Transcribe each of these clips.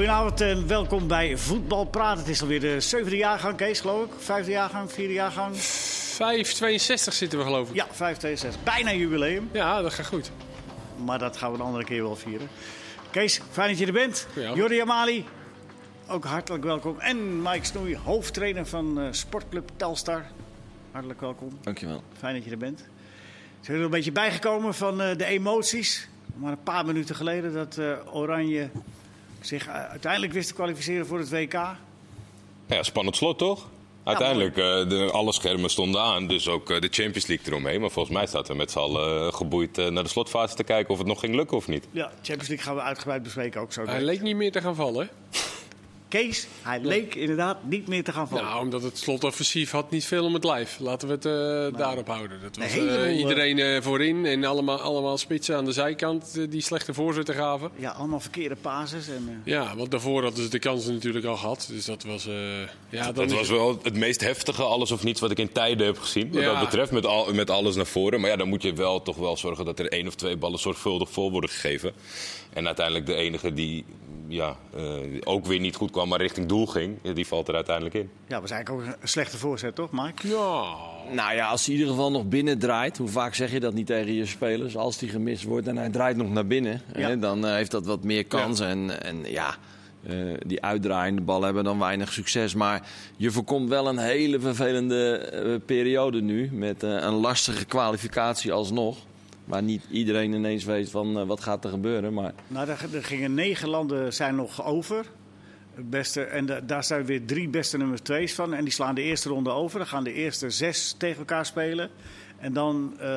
Goedenavond en welkom bij Voetbal Praat. Het is alweer de zevende jaargang, Kees, geloof ik. Vijfde jaargang, vierde jaargang. 5,62 zitten we geloof ik. Ja, 562. Bijna jubileum, Ja, dat gaat goed. maar dat gaan we een andere keer wel vieren. Kees, fijn dat je er bent. Jordi Amali, ook hartelijk welkom. En Mike Snoei, hoofdtrainer van eh, Sportclub Telstar. Hartelijk welkom. Dankjewel. Fijn dat je er bent. Zijn er een beetje bijgekomen van eh, de emoties. Maar een paar minuten geleden dat eh, Oranje zich eh, uiteindelijk wist te kwalificeren voor het WK. Ja, spannend slot toch? Uiteindelijk, eh, de, alle schermen stonden aan, dus ook eh, de Champions League eromheen. Maar volgens mij zaten we met z'n allen geboeid naar de slotfase te kijken of het nog ging lukken of niet. Ja, Champions League gaan we uitgebreid bespreken ook zo. Hij leek niet meer te gaan vallen. Kees, hij leek inderdaad niet meer te gaan vallen. Nou, omdat het slotoffensief had niet veel om het lijf. Laten we het eh, daarop houden. Dat was eh, iedereen eh, voorin en allemaal, allemaal spitsen aan de zijkant die slechte voorzetten gaven. Ja, allemaal verkeerde pases. En, eh, Ja, want daarvoor hadden ze de kansen natuurlijk al gehad. Dus dat was... eh, ja, Dat is was het- wel het meest heftige alles of niets wat ik in tijden heb gezien. Wat Ja. dat betreft, met, al, met alles naar voren. Maar ja, dan moet je wel toch wel zorgen dat er één of twee ballen zorgvuldig voor worden gegeven. En uiteindelijk de enige die ja, eh, ook weer niet goed kwam, maar richting doel ging, die valt er uiteindelijk in. ja, was eigenlijk ook een slechte voorzet, toch, Mike? Ja, Nou ja, als hij in ieder geval nog binnen draait, hoe vaak zeg je dat niet tegen je spelers? Als die gemist wordt en hij draait nog naar binnen, Ja. hè, dan eh, heeft dat wat meer kans. En, en ja, eh, die uitdraaiende ballen hebben dan weinig succes. Maar je voorkomt wel een hele vervelende periode nu met eh, een lastige kwalificatie alsnog. Waar niet iedereen ineens weet van eh, wat gaat er gebeuren. Maar Nou, er, er gingen negen landen zijn nog over. Het Beste, en da- daar zijn weer drie beste nummer twee's van. En die slaan de eerste ronde over. Dan gaan de eerste zes tegen elkaar spelen. En dan eh,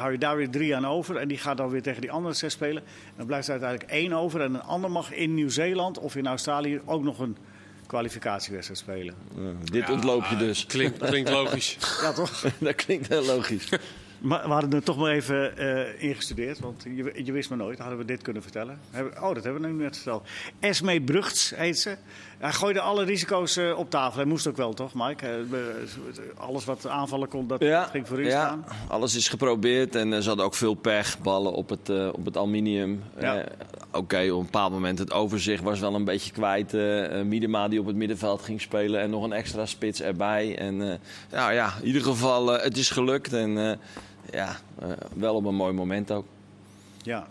hou je daar weer drie aan over. En die gaat dan weer tegen die andere zes spelen. En dan blijft er uiteindelijk één over. En een ander mag in Nieuw-Zeeland of in Australië ook nog een kwalificatiewedstrijd spelen. dit ontloop je dus. klinkt, klinkt logisch. Ja, toch? dat klinkt heel logisch. Maar we hadden er toch maar even eh, ingestudeerd, want je, je wist maar nooit. Hadden we dit kunnen vertellen? Oh, dat hebben we nu net verteld. Esme Brugts heet ze. Hij gooide alle risico's eh, op tafel. Hij moest ook wel, toch, Mike? Eh, alles wat aanvallen kon, dat ging voor u ja, staan. alles is geprobeerd en ze hadden ook veel pech. Ballen op het, op het aluminium. Ja. Oké, op een bepaald moment het overzicht was wel een beetje kwijt. Miedema die op het middenveld ging spelen en nog een extra spits erbij. En nou ja, in ieder geval, het is gelukt. En ja, eh, wel op een mooi moment ook. Ja.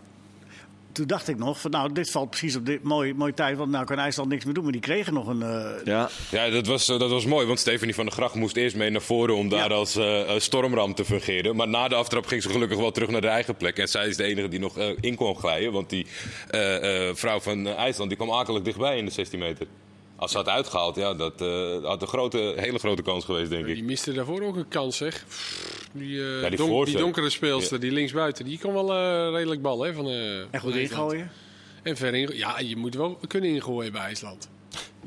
Toen dacht ik nog, van, nou, dit valt precies op dit mooie, mooie tijd. Want nou kan IJsland niks meer doen. Maar die kregen nog een... eh, Ja, Ja, dat was, eh, dat was mooi, want Stephanie van der Gracht moest eerst mee naar voren om daar Ja. als stormram te fungeren. Maar na de aftrap ging ze gelukkig wel terug naar de eigen plek. En zij is de enige die nog in kon glijden, want die eh, eh, vrouw van IJsland die kwam akelig dichtbij in de 16 meter. Als ze had uitgehaald, ja, dat eh, had een grote, hele grote kans geweest, denk ik. Die miste daarvoor ook een kans, zeg. Die, eh, Ja, die donk- die voorzet. donkere speelster, die linksbuiten, die kan wel eh, redelijk ballen. Hè, van, eh, en goed ingooien. En ver in, ja, je moet wel kunnen ingooien bij IJsland.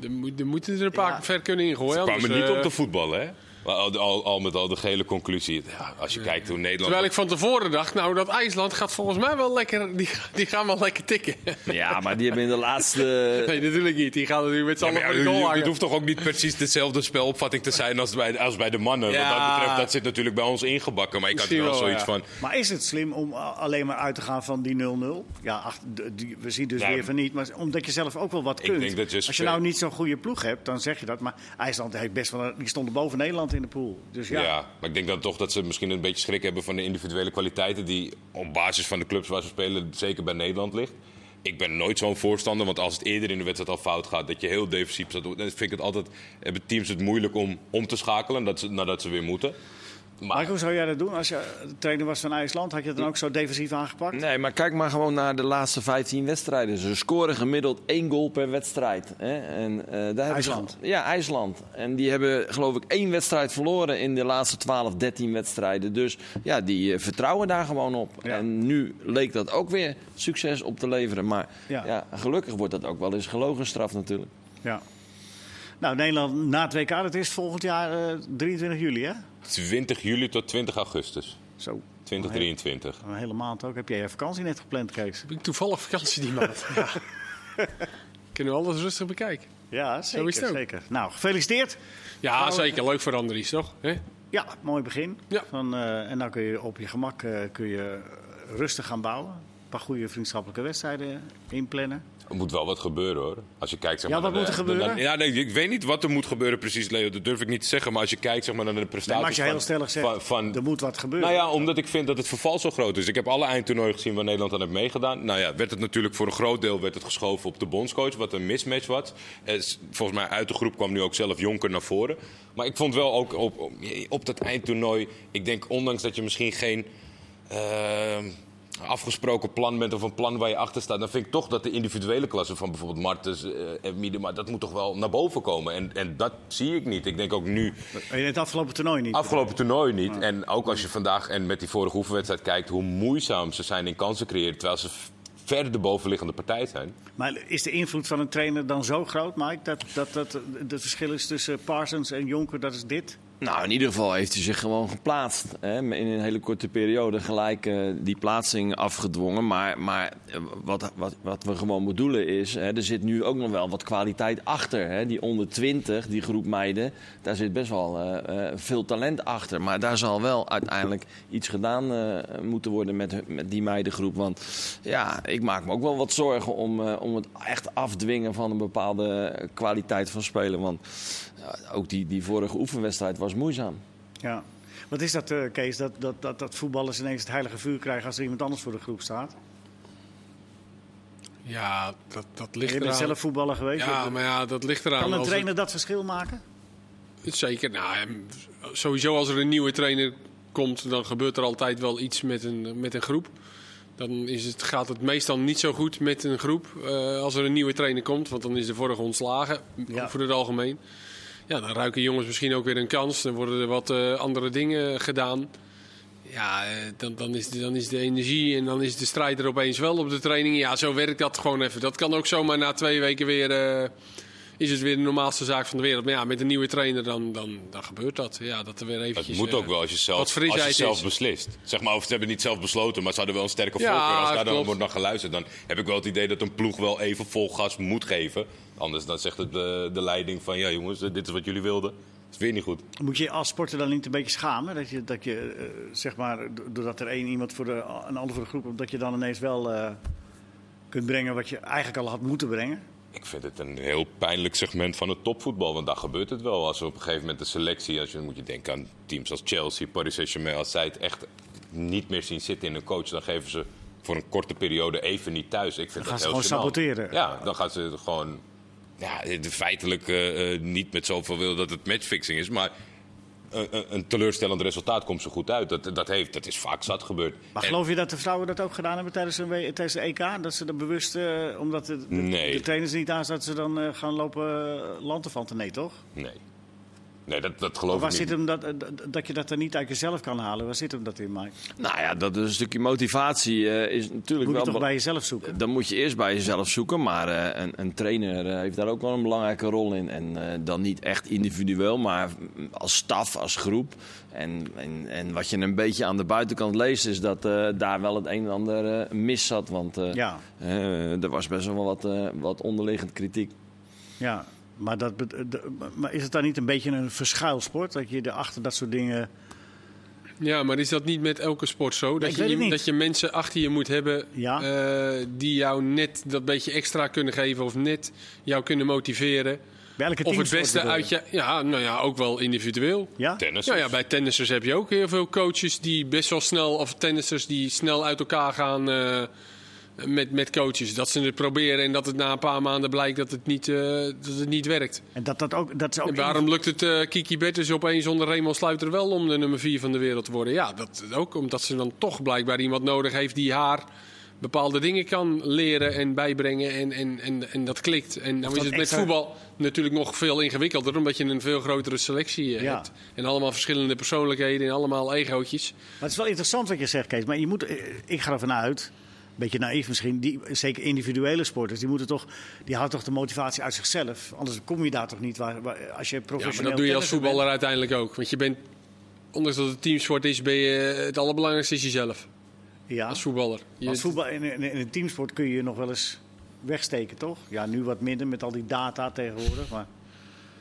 Er, moet, er moeten er een paar Ja. ver kunnen ingooien. Ze kwamen anders, niet om te voetballen, hè? Maar al, al, al met al de gele conclusie. Ja, als je kijkt hoe Nederland... Terwijl ik van tevoren dacht, nou dat IJsland gaat volgens mij wel lekker, die, die gaan wel lekker tikken. ja maar die hebben in de laatste... nee, natuurlijk niet. Die gaan natuurlijk met z'n allen ja, het hoeft toch ook niet precies dezelfde spelopvatting te zijn als bij, als bij de mannen. Ja. Wat dat betreft, dat zit natuurlijk bij ons ingebakken. Maar ik had wel zoiets ja. van... Maar is het slim om alleen maar uit te gaan van die 0-0? Ja, ach, die, we zien dus weer van niet. Maar omdat je zelf ook wel wat ik kunt. denk dat je Als je nou niet zo'n goede ploeg hebt, dan zeg je dat. Maar IJsland heeft best wel... Die stonden boven Nederland in de pool. Dus ja. Maar ik denk dan toch dat ze misschien een beetje schrik hebben van de individuele kwaliteiten die op basis van de clubs waar ze spelen zeker bij Nederland ligt. Ik ben nooit zo'n voorstander, want als het eerder in de wedstrijd al fout gaat, dat je heel defensief staat, dan vind ik het altijd, hebben teams het moeilijk om om te schakelen nadat ze weer moeten. Maar hoe zou jij dat doen? Als je trainer was van IJsland, had je het dan ook zo defensief aangepakt? Nee, maar kijk maar gewoon naar de laatste 15 wedstrijden. Ze scoren gemiddeld één goal per wedstrijd. Hè? En, eh, daar hebben ze- IJsland. ja, IJsland. En die hebben geloof ik één wedstrijd verloren in de laatste 12, 13 wedstrijden. Dus ja, die eh, vertrouwen daar gewoon op. Ja. En nu leek dat ook weer succes op te leveren. Maar Ja. ja. gelukkig wordt dat ook wel eens gelogen straf natuurlijk. Ja. Nou, Nederland na het WK, dat is volgend jaar eh, 23 juli, hè? 20 juli tot 20 augustus Zo. 2023. Een hele maand ook. Heb jij je vakantie net gepland, Kees? Heb ik toevallig vakantie die maand. ja. Kunnen we alles rustig bekijken. Ja, zeker. is het ook. zeker. Nou, gefeliciteerd. Ja, Nou, zeker. Leuk voor Andries, toch? Hè? Ja, mooi begin. Ja. Van, eh, en dan kun je op je gemak eh, kun je rustig gaan bouwen. Een paar goede vriendschappelijke wedstrijden inplannen. Er moet wel wat gebeuren hoor. Als je kijkt, zeg Ja, maar, wat moet er de- gebeuren? ja, nee, ik weet niet wat er moet gebeuren precies, Leo. Dat durf ik niet te zeggen. Maar als je kijkt zeg maar, naar de Nee, prestaties maar als je heel stellig zegt, van, er moet wat gebeuren. nou ja, omdat ik vind dat het verval zo groot is. Ik heb alle eindtoernooien gezien waar Nederland aan heeft meegedaan. Nou ja, werd het natuurlijk voor een groot deel werd het geschoven op de bondscoach, wat een mismatch was. Eh, volgens mij uit de groep kwam nu ook zelf Jonker naar voren. Maar ik vond wel ook op, op, op dat eindtoernooi, ik denk ondanks dat je misschien geen eh, afgesproken plan bent of een plan waar je achter staat, dan vind ik toch dat de individuele klasse van bijvoorbeeld Martens eh, en Miedema, dat moet toch wel naar boven komen. En, en dat zie ik niet. Ik denk ook nu, In het afgelopen toernooi niet. Afgelopen toernooi niet. En ook als je vandaag en met die vorige oefenwedstrijd kijkt hoe moeizaam ze zijn in kansen creëren. Terwijl ze v- ver de bovenliggende partij zijn. Maar is de invloed van een trainer dan zo groot, Mike, dat, dat, dat het verschil is tussen Parsons en Jonker, dat is dit? Nou, in ieder geval heeft hij zich gewoon geplaatst. Hè? In een hele korte periode gelijk eh, die plaatsing afgedwongen. Maar, maar eh, wat, wat, wat we gewoon bedoelen is, hè, er zit nu ook nog wel wat kwaliteit achter. Hè? Die onder 20, die groep meiden, daar zit best wel eh, veel talent achter. Maar daar zal wel uiteindelijk iets gedaan moeten worden met, die meidengroep. Want ja, ik maak me ook wel wat zorgen om, om het echt afdwingen van een bepaalde kwaliteit van spelen. Want ook die, die vorige oefenwedstrijd was moeizaam. Ja. Wat is dat, eh, Kees, dat, dat, dat, dat voetballers ineens het heilige vuur krijgen als er iemand anders voor de groep staat? Ja, dat, dat ligt Je bent eraan. zelf voetballer geweest. Ja, maar ja, dat ligt eraan. kan een trainer dat verschil maken? zeker. Nou, sowieso als er een nieuwe trainer komt, dan gebeurt er altijd wel iets met een, met een groep. Dan is het, gaat het meestal niet zo goed met een groep eh, als er een nieuwe trainer komt. Want dan is de vorige ontslagen, Ja. voor het algemeen. Ja, dan ruiken jongens misschien ook weer een kans. Dan worden er wat eh, andere dingen gedaan. Ja, eh, dan, dan, is de, dan is de energie en dan is de strijd er opeens wel op de training. Ja, zo werkt dat gewoon even. Dat kan ook zomaar na twee weken weer... eh, is het weer de normaalste zaak van de wereld. Maar ja, met een nieuwe trainer dan, dan, dan gebeurt dat. Ja, dat er weer eventjes... Het moet ook wel als je zelf, als je zelf is. beslist. Zeg maar, of ze hebben niet zelf besloten, maar ze hadden wel een sterke Ja, voorkeur. Als daar dan wordt naar geluisterd, dan heb ik wel het idee dat een ploeg wel even vol gas moet geven. Anders dan zegt het de, de leiding van, ja jongens, eh, dit is wat jullie wilden. Dat is weer niet goed. Moet je als sporter dan niet een beetje schamen? Dat je, dat je eh, zeg maar, do- doordat er één iemand voor de, een ander voor de groep, dat je dan ineens wel eh, kunt brengen wat je eigenlijk al had moeten brengen? Ik vind het een heel pijnlijk segment van het topvoetbal. Want daar gebeurt het wel. Als er op een gegeven moment de selectie... Als je, moet je denken aan teams als Chelsea, Paris Saint-Germain. Als zij het echt niet meer zien zitten in een coach... dan geven ze voor een korte periode even niet thuis. Ik vind Dan gaan dat ze heel gewoon gênant. saboteren. Ja, dan gaan ze gewoon... Ja, feitelijk eh, eh, niet met zoveel wil dat het matchfixing is. Maar een, een- een teleurstellend resultaat komt zo goed uit. Dat, dat, heeft, dat is vaak zat gebeurd. Maar En- geloof je dat de vrouwen dat ook gedaan hebben tijdens, een, tijdens de EK? Dat ze er bewust, eh, omdat de, de, Nee. de trainers er niet aan dat ze dan eh, gaan lopen uh, lanterfanten? Nee, toch? Nee. Nee, dat, dat geloof Waar ik zit niet. hem dat, eh, dat- dat je dat er niet uit jezelf kan halen? Waar zit hem dat in, Mike? Nou ja, dat is een stukje motivatie eh, is natuurlijk Moet je wel... toch bij jezelf zoeken? Dan moet je eerst bij jezelf zoeken, maar eh, een, een trainer heeft daar ook wel een belangrijke rol in. En eh, dan niet echt individueel, maar als staf, als groep. En, en, en wat je een beetje aan de buitenkant leest, is dat eh, daar wel het een en ander eh, mis zat. Want eh, Ja. er was best wel wat, eh, wat onderliggend kritiek. Ja, maar, dat, maar is het dan niet een beetje een verschuilsport? Dat je er achter dat soort dingen... Ja, maar is dat niet met elke sport zo? Dat, je, dat je mensen achter je moet hebben Ja. eh, die jou net dat beetje extra kunnen geven of net jou kunnen motiveren. Bij elke Of het beste je? uit je. Ja, nou ja, ook wel individueel. Ja? Tennis. Ja, ja, bij tennissers heb je ook heel veel coaches die best wel snel, of tennissers die snel uit elkaar gaan eh, met, met coaches. Dat ze het proberen en dat het na een paar maanden blijkt dat het niet, eh, dat het niet werkt. En dat, dat, ook, dat is ook... En waarom lukt het eh, Kiki Bertens opeens onder Raymond Sluiter wel om de nummer 4 van de wereld te worden? Ja, dat ook omdat ze dan toch blijkbaar iemand nodig heeft die haar bepaalde dingen kan leren en bijbrengen en, en, en, en dat klikt. En dan dat is het met voetbal natuurlijk nog veel ingewikkelder, omdat je een veel grotere selectie eh, Ja. hebt. En allemaal verschillende persoonlijkheden en allemaal egootjes. Maar het is wel interessant wat je zegt, Kees. Maar je moet, ik ga ervan uit, beetje naïef misschien, die, zeker individuele sporters, die, moeten toch, die houden toch de motivatie uit zichzelf. Anders kom je daar toch niet waar, waar- als je Ja, professioneel maar dat doe je als bent. voetballer uiteindelijk ook. Want je bent, ondanks dat het teamsport is, ben je, het allerbelangrijkste is jezelf. Ja. Als voetballer. Je- Als voetbal, in, in, in een teamsport kun je je nog wel eens wegsteken, toch? Ja, nu wat minder met al die data tegenwoordig. Maar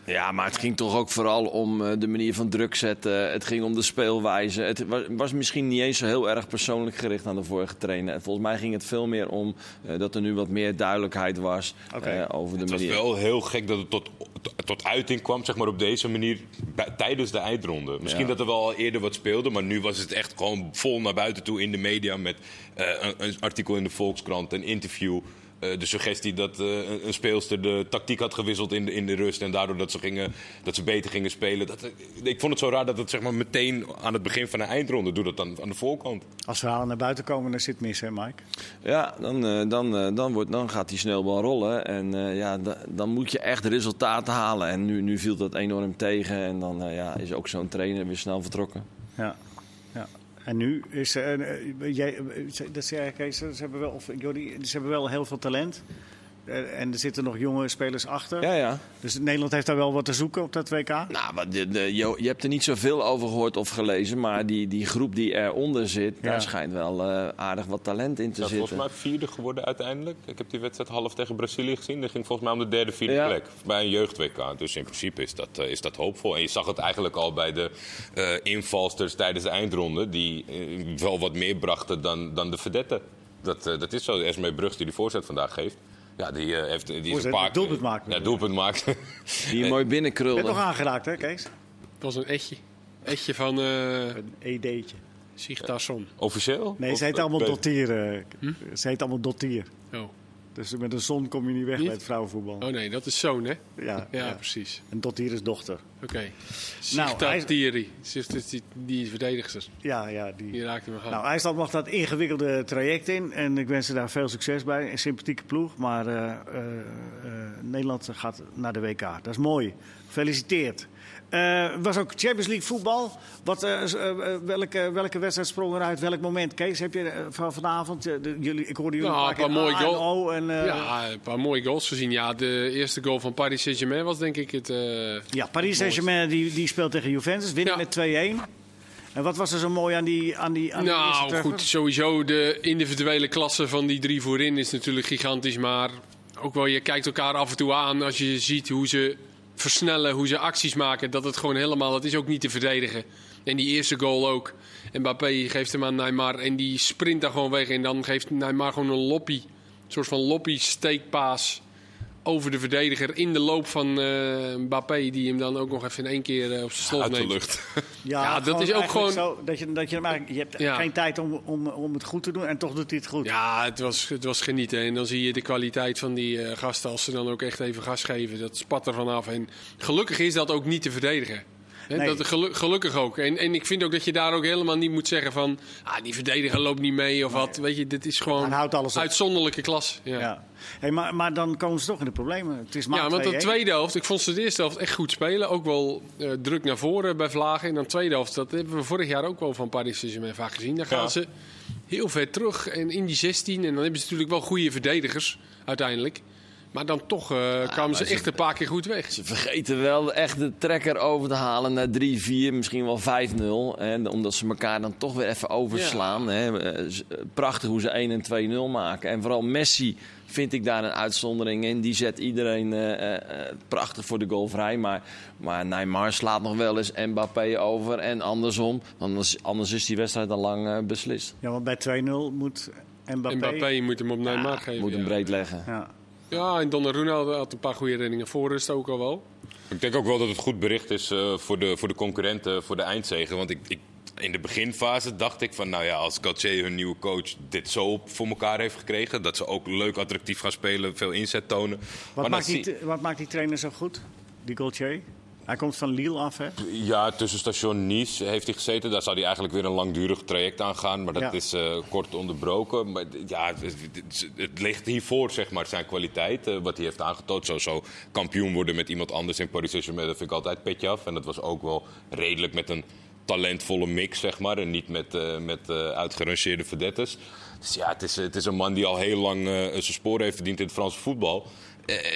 Ja, maar het ging toch ook vooral om eh, de manier van druk zetten. Het ging om de speelwijze. Het was, misschien niet eens zo heel erg persoonlijk gericht aan de vorige trainer. Volgens mij ging het veel meer om eh, dat er nu wat meer duidelijkheid was eh, over de Het was manier. wel heel gek dat het tot, tot, tot uiting kwam, zeg maar op deze manier, bij- tijdens de eindronde. Misschien Ja. dat er wel al eerder wat speelde, maar nu was het echt gewoon vol naar buiten toe in de media met eh, een, een artikel in de Volkskrant, een interview. Eh, de suggestie dat eh, een- een speelster de tactiek had gewisseld in de, in de rust en daardoor dat ze, gingen, dat ze beter gingen spelen. Dat, eh, ik vond het zo raar dat het zeg maar, meteen aan het begin van de eindronde doet dat dan aan de voorkant. Als verhalen naar buiten komen, dan zit het mis, hè Mike? Ja, dan, eh, dan, eh, dan, wordt, dan gaat die sneeuwbal rollen. En eh, ja, da- dan moet je echt resultaten halen. En nu, nu viel dat enorm tegen. En dan eh, ja, is ook zo'n trainer weer snel vertrokken. Ja. En nu is eh, eh, jij, eh, dat zei jij, Kees, ze hebben wel, of Jordi, ze hebben wel heel veel talent. Eh, en er zitten nog jonge spelers achter. Ja, ja. Dus Nederland heeft daar wel wat te zoeken op dat WK. Nou, maar de, de- je, je hebt er niet zoveel over gehoord of gelezen. Maar die, die groep die eronder zit, Ja. daar schijnt wel eh, aardig wat talent in te Ja, zitten. volgens mij vierde geworden uiteindelijk. Ik heb die wedstrijd half tegen Brazilië gezien. Dat ging volgens mij om de derde, vierde Ja. plek. Bij een jeugd-WK. Dus in principe is dat, eh, is dat hoopvol. En je zag het eigenlijk al bij de eh, invalsters tijdens de eindronde. Die wel wat meer brachten dan, dan de verdetten. Dat, dat is zo. Esme Brugs die de voorzet vandaag geeft. Ja, die, eh, heeft, die is een paar doelpunt maakt. Ja, doelpunt maakt. Die mooi Je binnenkrulde. bent nog aangeraakt, hè Kees? Het was een etje. Etje van eh Een ED'tje. Sigtarsson. Officieel? Nee, ze heet allemaal nee. Dottier. eh, Ze heet allemaal Dottier. Oh. Dus met een zon kom je niet weg Niet? bij het vrouwenvoetbal. oh nee, dat is zoon, hè? Ja, Ja, ja. precies. En Dottier is dochter. Oké. Nou, Sigta hij- Thierry. Die, die is verdedigster. Ja, ja, die. Die raakte me gaan. Nou, IJsland mag dat ingewikkelde traject in. En ik wens ze daar veel succes bij. Een sympathieke ploeg. Maar eh, eh, Nederland gaat naar de WK. Dat is mooi. Gefeliciteerd. Eh was ook Champions League voetbal. Wat, eh, eh, welke, welke wedstrijd sprong eruit? Welk moment? Kees, heb je van vanavond... de- jullie, ik hoorde jullie Nou, een paar een keer paar mooie A en goal- O en, eh, ja. ja, een paar mooie goals gezien. Ja, de eerste goal van Paris Saint-Germain was denk ik het... eh, Paris Saint-Germain die, die speelt tegen Juventus. Wint Ja. met 2-1. En wat was er zo mooi aan die, aan die, aan Nou, goed, sowieso de individuele klasse van die drie voorin is natuurlijk gigantisch. Maar ook wel, je kijkt elkaar af en toe aan als je ziet hoe ze versnellen, hoe ze acties maken. Dat het gewoon helemaal, dat is ook niet te verdedigen. En die eerste goal ook. Mbappé geeft hem aan Neymar en die sprint daar gewoon weg. En dan geeft Neymar gewoon een loppie, een soort van loppie steekpaas over de verdediger in de loop van eh Mbappé. Die hem dan ook nog even in één keer eh, op zijn slot Uit de neemt. lucht. Ja, dat is ook gewoon- Zo, dat je, dat je, hem eigenlijk, je hebt Ja. geen tijd om, om, om het goed te doen en toch doet hij het goed. Ja, het was, het was genieten. En dan zie je de kwaliteit van die eh, gasten als ze dan ook echt even gas geven. Dat spat er vanaf. En gelukkig is dat ook niet te verdedigen. Nee. dat, gelu- gelukkig ook. En, en ik vind ook dat je daar ook helemaal niet moet zeggen van... Ah, die verdediger loopt niet mee of wat. Weet je, dit is gewoon uitzonderlijke klas. Ja. Ja. Hey, maar, maar dan komen ze toch in de problemen. Het is maar Ja, want de 2-1. tweede helft, ik vond ze de eerste helft echt goed spelen. Ook wel eh, druk naar voren bij Vlagen. En dan de tweede helft, dat hebben we vorig jaar ook wel van Paris Saint-Germain vaak gezien. Dan gaan Ja. ze heel ver terug en in die 16. En dan hebben ze natuurlijk wel goede verdedigers uiteindelijk. Maar dan toch eh, kwamen ze echt een paar keer goed weg. Ze vergeten wel echt de trekker over te halen naar 3-4, misschien wel 5-0. En omdat ze elkaar dan toch weer even overslaan. Hè. Eh, z- Prachtig hoe ze 1 en 2-0 maken. En vooral Messi vind ik daar een uitzondering in. Die zet iedereen eh, eh, eh, prachtig voor de goal vrij. Maar, maar Neymar slaat nog wel eens Mbappé over en andersom. Anders, anders is die wedstrijd al lang eh, beslist. Ja, want bij 2-0 moet Mbappé... Mbappé moet hem op Neymar geven. Moet hem ja. breed leggen. Ja. Ja, en Donnarumma had, had een paar goede reddingen voor rust ook al wel. Ik denk ook wel dat het goed bericht is eh, voor, de, voor de concurrenten voor de eindzegen. Want ik, ik, in de beginfase dacht ik van, nou ja, als Gauthier hun nieuwe coach dit zo voor elkaar heeft gekregen, dat ze ook leuk attractief gaan spelen, veel inzet tonen. Wat, Maar maakt die, wat maakt die trainer zo goed? Die Gaultier? Hij komt van Lille af, hè? Ja, tussen station Nice heeft hij gezeten. Daar zou hij eigenlijk weer een langdurig traject aan gaan. Maar dat Ja. is eh, kort onderbroken. Maar ja, het, het- het ligt hiervoor, zeg maar, zijn kwaliteit. eh, wat hij heeft aangetoond. Zo, zo kampioen worden met iemand anders in Paris Saint-Germain. Dat vind ik altijd petje af. En dat was ook wel redelijk met een talentvolle mix, zeg maar. En niet met, eh met eh, uitgerangeerde verdettes. Dus ja, het is, het is een man die al heel lang zijn sporen heeft verdiend in het Franse voetbal.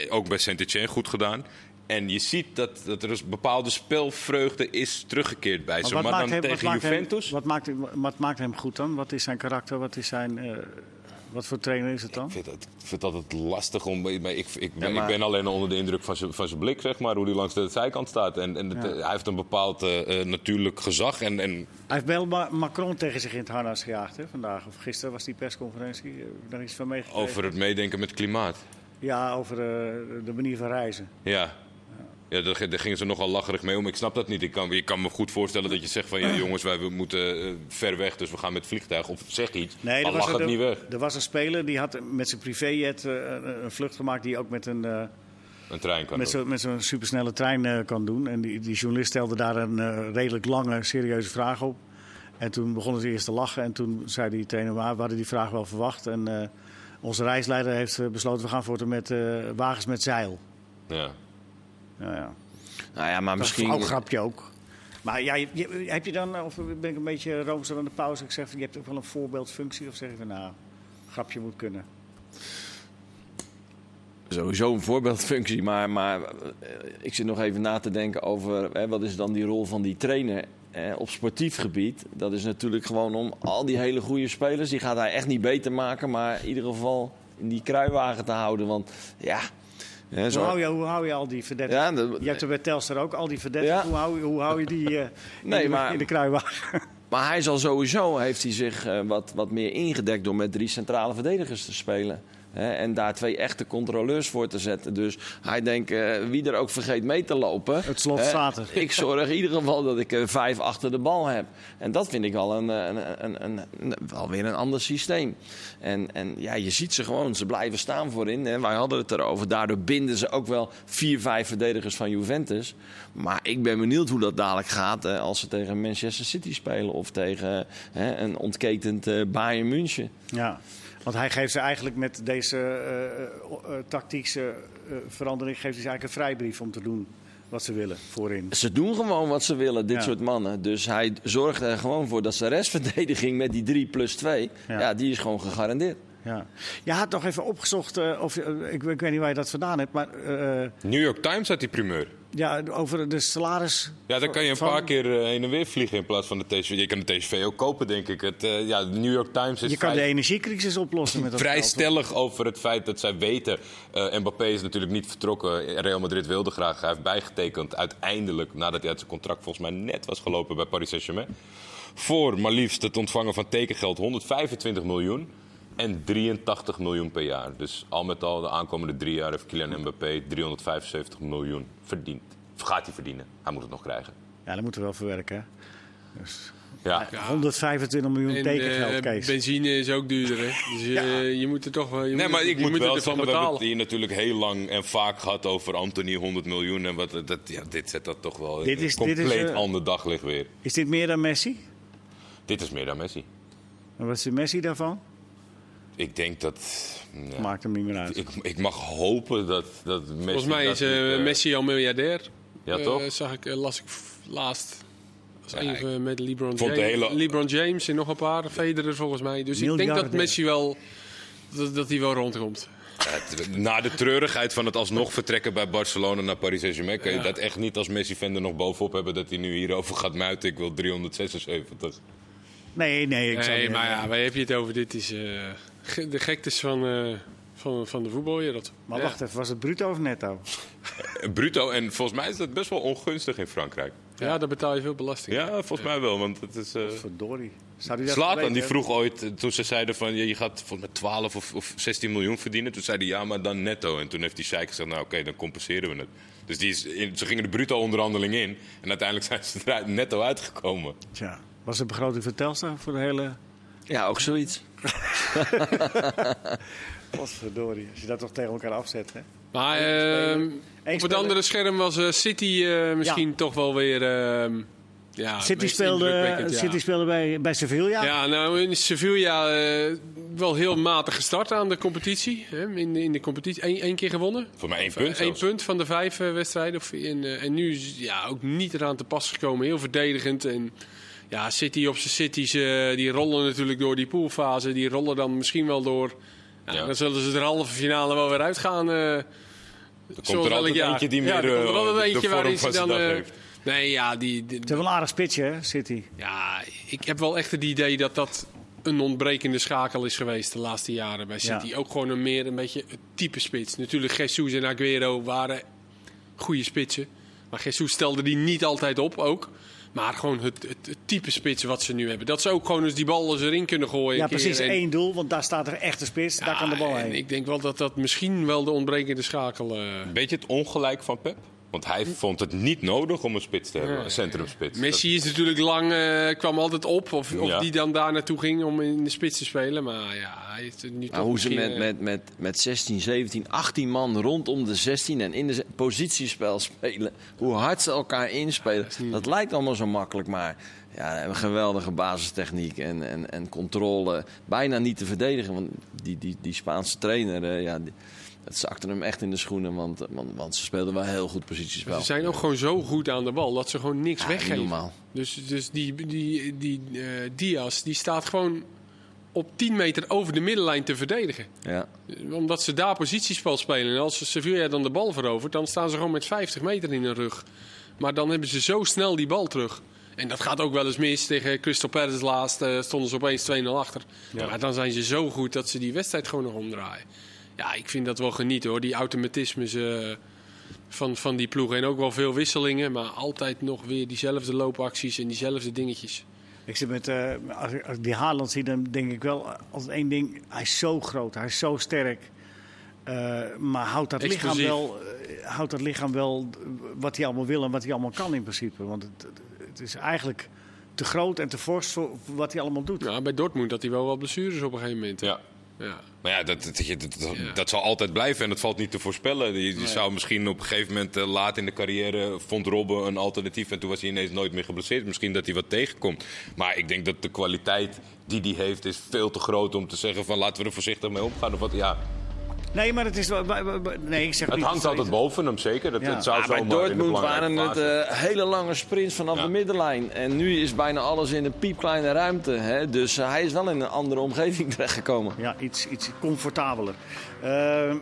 Ook bij Saint-Etienne goed gedaan. En je ziet dat, dat er een bepaalde spelvreugde is teruggekeerd bij ze. Maar dan hem- tegen maakt hem- Juventus... wat, maakt, hem- wat maakt hem goed dan? Wat is zijn karakter? Wat is zijn... eh, Wat voor trainer is het dan? Ik vind het, ik vind het altijd lastig om. Maar ik, ik, ben, maar- ik ben alleen onder de indruk van zijn, van zijn blik, zeg maar. Hoe hij langs de zijkant staat. En, en het, Ja. eh, hij heeft een bepaald eh, natuurlijk gezag. En, en Hij heeft wel Ma- Macron tegen zich in het harnas gejaagd hè, vandaag. Of gisteren was die persconferentie. Heb ik daar iets van meegekregen? over het meedenken met klimaat. Ja, over de manier van reizen. Ja. Ja, daar, ging- daar gingen ze nogal lacherig mee om. Ik snap dat niet. Ik kan, ik kan me goed voorstellen dat je zegt van... Ja, jongens, wij we moeten eh, ver weg, dus we gaan met vliegtuig. Of zeg iets, maar er lach was, het niet weg. er was een speler die had met zijn privéjet eh, een vlucht gemaakt die ook met een... eh, Een trein kan met met zo'n supersnelle trein kan doen. En die, die journalist stelde daar een redelijk lange, serieuze vraag op. En toen begonnen ze eerst te lachen. En toen zei die trainer, "Maar we hadden die vraag wel verwacht. En onze reisleider heeft besloten, we gaan voortaan met wagens met zeil. Ja. Nou ja, Nou ja, maar dat is misschien... een flauw grapje ook. Maar ja, je- je- heb je dan, of ben ik een beetje roomser aan de pauze? Ik zeg, van, je hebt ook wel een voorbeeldfunctie. Of zeg je van, nou, grapje moet kunnen. Sowieso een voorbeeldfunctie, maar, maar eh, ik zit nog even na te denken over hè, wat is dan die rol van die trainer hè, op sportief gebied. Dat is natuurlijk gewoon om al die hele goede spelers, die gaat hij echt niet beter maken, maar in ieder geval in die kruiwagen te houden. Want ja, hè, Hoe hou, je, hoe hou je al die verdedigers? ja, Je hebt er bij Telstar ook al die verdedigers. Ja. Hoe, hou, je- hoe hou je die eh, Nee, in, de, maar- in de kruiwagen? maar hij zal sowieso, heeft hij zich eh, wat, wat meer ingedekt door met drie centrale verdedigers te spelen. Hè, en daar twee echte controleurs voor te zetten. Dus hij denkt, eh, wie er ook vergeet mee te lopen. Het slot hè, staat er. Ik zorg in ieder geval dat ik eh, vijf achter de bal heb. En dat vind ik al een, eh, een, een, een, een- wel weer een ander systeem. En, en ja, je ziet ze gewoon, ze blijven staan voorin. Hè. Wij hadden het erover. Daardoor binden ze ook wel vier, vijf verdedigers van Juventus. Maar ik ben benieuwd hoe dat dadelijk gaat eh, als ze tegen Manchester City spelen. Of tegen hè, een ontketend eh, Bayern München. Ja, want hij geeft ze eigenlijk met deze eh, eh, eh, tactische eh, verandering... geeft hij ze eigenlijk een vrijbrief om te doen wat ze willen voorin. Ze doen gewoon wat ze willen, dit Ja. soort mannen. Dus hij zorgt er gewoon voor dat zijn restverdediging met die 3 plus 2, Ja. ja. die is gewoon gegarandeerd. Ja. Je had nog even opgezocht, eh, of, ik, ik weet niet waar je dat vandaan hebt... maar eh, New York Times had die primeur. Ja, over de salaris... Ja, dan kan je een van- paar keer eh, heen en weer vliegen in plaats van de TSV. Je kan de TSV ook kopen, denk ik. Het, eh, ja, de New York Times is Je kan de vrij, energiecrisis oplossen met dat vrij geld. stellig over het feit dat zij weten... eh Mbappé is natuurlijk niet vertrokken. Real Madrid wilde graag. Hij heeft bijgetekend uiteindelijk, nadat hij uit zijn contract volgens mij net was gelopen bij Paris Saint-Germain. Voor maar liefst het ontvangen van tekengeld 125 miljoen. En 83 miljoen per jaar. Dus al met al de aankomende drie jaar heeft Kylian Mbappé 375 miljoen verdiend. Of gaat hij verdienen? Hij moet het nog krijgen. Ja, dat moeten we wel verwerken. hè. Dus, Ja. Ja. 125 miljoen En tekengeld, eh, Kees. benzine is ook duurder, hè? Dus je, Ja. je moet er toch wel. Je Nee, maar ik je moet wel zeggen, we hebben het hier natuurlijk heel lang en vaak gehad over Anthony 100 miljoen. En wat, dat, ja, dit zet dat toch wel Dit is- een dit is, compleet eh, ander daglicht weer. Is dit meer dan Messi? Dit is meer dan Messi. En wat is de Messi daarvan? Ik denk dat... ja, Maakt hem niet meer uit. ik, ik mag hopen dat, dat Messi... Volgens mij dat is eh, niet, eh, Messi al miljardair. Ja, Eh, toch? zag ik, eh, las ik laatst. Ja, even met LeBron James. hele- LeBron James en nog een paar. Federer volgens mij. Dus ik denk dat. Messi wel... Dat, dat hij wel rondkomt. Ja, na de treurigheid van het alsnog vertrekken bij Barcelona naar Paris Saint-Germain... kan je Ja. dat echt niet als Messi-fan er nog bovenop hebben... dat hij nu hierover gaat muiten. Ik wil 376. Nee, nee. Ik zou Nee, niet- maar ja, waar heb je het over? Dit is eh, de gektes van, eh, van, van de voetbalwereld. Maar Ja. wacht even, was het bruto of netto? Eh, Bruto, en volgens mij is dat best wel ongunstig in Frankrijk. Ja, daar betaal je veel belasting. Ja, volgens mij wel, want het is... eh, Verdorie. Zou die dat vroeg ooit, toen ze zeiden van je, je gaat volgens mij 12 of, of 16 miljoen verdienen. Toen zei hij ja, maar dan netto. En toen heeft die Sheik gezegd, nou oké, dan compenseren we het. Dus die is in- ze gingen de bruto onderhandeling in. En uiteindelijk zijn ze er netto uitgekomen. Tja, was de begroting van Telstar voor de hele... Ja, ook zoiets. Wat verdorie. Als je dat toch tegen elkaar afzet, hè? Maar ehm, speler. op het andere scherm was eh, City eh, misschien toch wel weer... ehm, ja, City speelde, ja. City speelde bij, bij Sevilla. Ja, nou in Sevilla eh, wel heel matig gestart aan de competitie. Hè? In, de- in de competitie Eén één keer gewonnen. Voor mij één punt Eén zelfs. punt van de vijf wedstrijden. Of in, en nu is ja, ook niet eraan te pas gekomen. Heel verdedigend. En ja, City op zijn Cities, eh, die rollen natuurlijk door die poolfase. Die rollen dan misschien wel door. Ja, Ja. Dan zullen ze de halve finale wel weer uitgaan. eh Er komt er elk altijd jaar. eentje die ja, meer er komt er eh, altijd de eentje vorm waarin van ze dan... dag eh, heeft. nee, ja, die, die- Ze hebben wel een aardig spitsje, hè, City. ja, ik heb wel echt het idee dat dat een ontbrekende schakel is geweest de laatste jaren bij City. Ja. Ook gewoon een meer een beetje het type spits. Natuurlijk, Jesus en Aguero waren goede spitsen. Maar Jesus stelde die niet altijd op ook. Maar gewoon het, het, het type spits wat ze nu hebben. Dat ze ook gewoon eens die bal eens erin kunnen gooien. Ja, een keer. precies. En- één doel, want daar staat er echt een spits. daar kan de bal en heen. ik denk wel dat dat misschien wel de ontbrekende schakel... eh, Weet je het ongelijk van Pep? Want hij vond het niet nodig om een spits te hebben, een centrumspits. Messi is natuurlijk lang, eh, kwam altijd op. Of, of Ja. die dan daar naartoe ging om in de spits te spelen. Maar ja, hij heeft het nu Maar toch hoe ze met, met, met, met 16, 17, 18 man rondom de 16 en in de positiespel spelen. Hoe hard ze elkaar inspelen. Dat lijkt allemaal zo makkelijk, maar ja, een geweldige basistechniek en, en, en controle. Bijna niet te verdedigen, want die, die, die Spaanse trainer, eh, ja, die, het zakte hem echt in de schoenen. Want, want, want ze speelden wel heel goed positiespel. Ze zijn ook gewoon zo goed aan de bal dat ze gewoon niks Ja, weggeven. normaal. Dus, dus die, die, die eh, Diaz die staat gewoon op 10 meter over de middenlijn te verdedigen. Ja. Omdat ze daar positiespel spelen. En als Sevilla dan de bal verovert, dan staan ze gewoon met 50 meter in hun rug. Maar dan hebben ze zo snel die bal terug. En dat gaat ook wel eens mis. Tegen Crystal Palace laatst eh, stonden ze opeens 2-0 achter. Maar dan zijn ze zo goed dat ze die wedstrijd gewoon nog omdraaien. Ja, ik vind dat wel genieten hoor. Die automatismes eh, van, van die ploegen. En ook wel veel wisselingen. Maar altijd nog weer diezelfde loopacties en diezelfde dingetjes. Ik zit met, eh, als, ik, als ik die Haaland zie, dan denk ik wel altijd één ding. Hij is zo groot, hij is zo sterk. Eh, maar houdt dat, lichaam wel, houdt dat lichaam wel wat hij allemaal wil en wat hij allemaal kan in principe? Want het, het is eigenlijk te groot en te fors voor wat hij allemaal doet. Ja, bij Dortmund had hij wel wat blessures op een gegeven moment. Ja. Ja. Maar ja, dat, dat, dat, zal altijd blijven en dat valt niet te voorspellen. Je, je zou misschien op een gegeven moment eh, laat in de carrière vond Robben een alternatief en toen was hij ineens nooit meer geblesseerd. Misschien dat hij wat tegenkomt. Maar ik denk dat de kwaliteit die hij heeft is veel te groot om te zeggen van laten we er voorzichtig mee omgaan. Of wat, ja, Nee, maar het is wel. Nee, ik zeg het niet hangt altijd boven hem, zeker. Dat, Ja. het zou Ja, bij Dortmund waren het eh, hele lange sprints vanaf Ja. de middenlijn. En nu is bijna alles in een piepkleine ruimte. Hè? Dus eh, hij is wel in een andere omgeving terechtgekomen. Ja, iets, iets comfortabeler. Eh,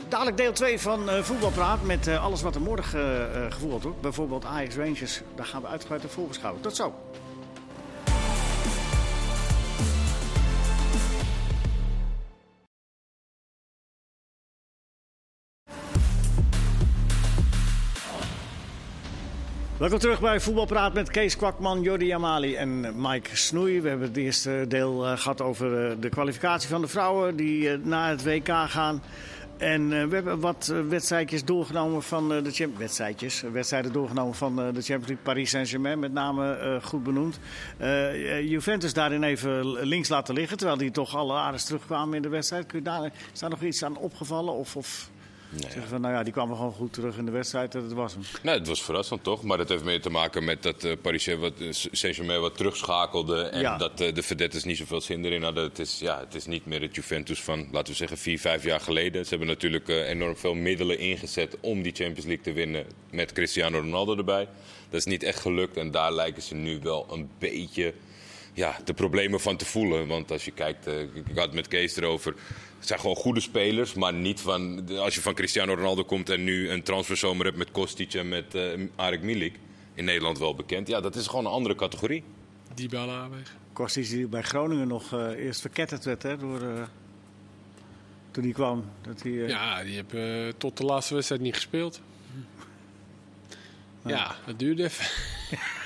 dadelijk deel 2 van eh, Voetbalpraat met eh, alles wat er morgen gevoetbald wordt. Bijvoorbeeld Ajax Rangers, daar gaan we uitgebreid op voorbeschouwen. Tot zo. Welkom terug bij Voetbalpraat met Kees Kwakman, Jordi Amali en Mike Snoei. We hebben het eerste deel eh, gehad over eh, de kwalificatie van de vrouwen die eh, naar het WK gaan. En we hebben wat wedstrijdjes doorgenomen van de Champions wedstrijdjes, wedstrijden doorgenomen van de Champions League Paris Saint-Germain, met name goed benoemd. Juventus daarin even links laten liggen, terwijl die toch alle aardig terugkwamen in de wedstrijd. Kun je daar, is daar nog iets aan opgevallen? Of, of zeggen van, nou ja, die kwamen gewoon goed terug in de wedstrijd, dat was hem. Nee, het was verrassend toch? Maar dat heeft meer te maken met dat eh Paris wat, eh, Saint-Germain wat terugschakelde. En Ja. dat eh, de Verdettes niet zoveel zin erin hadden. Het is, ja, het is niet meer het Juventus van, laten we zeggen, vier, vijf jaar geleden. Ze hebben natuurlijk eh, enorm veel middelen ingezet om die Champions League te winnen. Met Cristiano Ronaldo erbij. Dat is niet echt gelukt. En daar lijken ze nu wel een beetje ja, de problemen van te voelen. Want als je kijkt, eh, ik ik had het met Kees erover. Het zijn gewoon goede spelers, maar niet van. Als je van Cristiano Ronaldo komt en nu een transferzomer hebt met Kostic en met eh Arek Milik. In Nederland wel bekend. Ja, dat is gewoon een andere categorie. Die bal weg. Kostic die bij Groningen nog eh, eerst verketterd werd hè, door, eh, toen hij kwam. Dat hij, Ja, die heb eh, tot de laatste wedstrijd niet gespeeld. Ja, dat duurde even.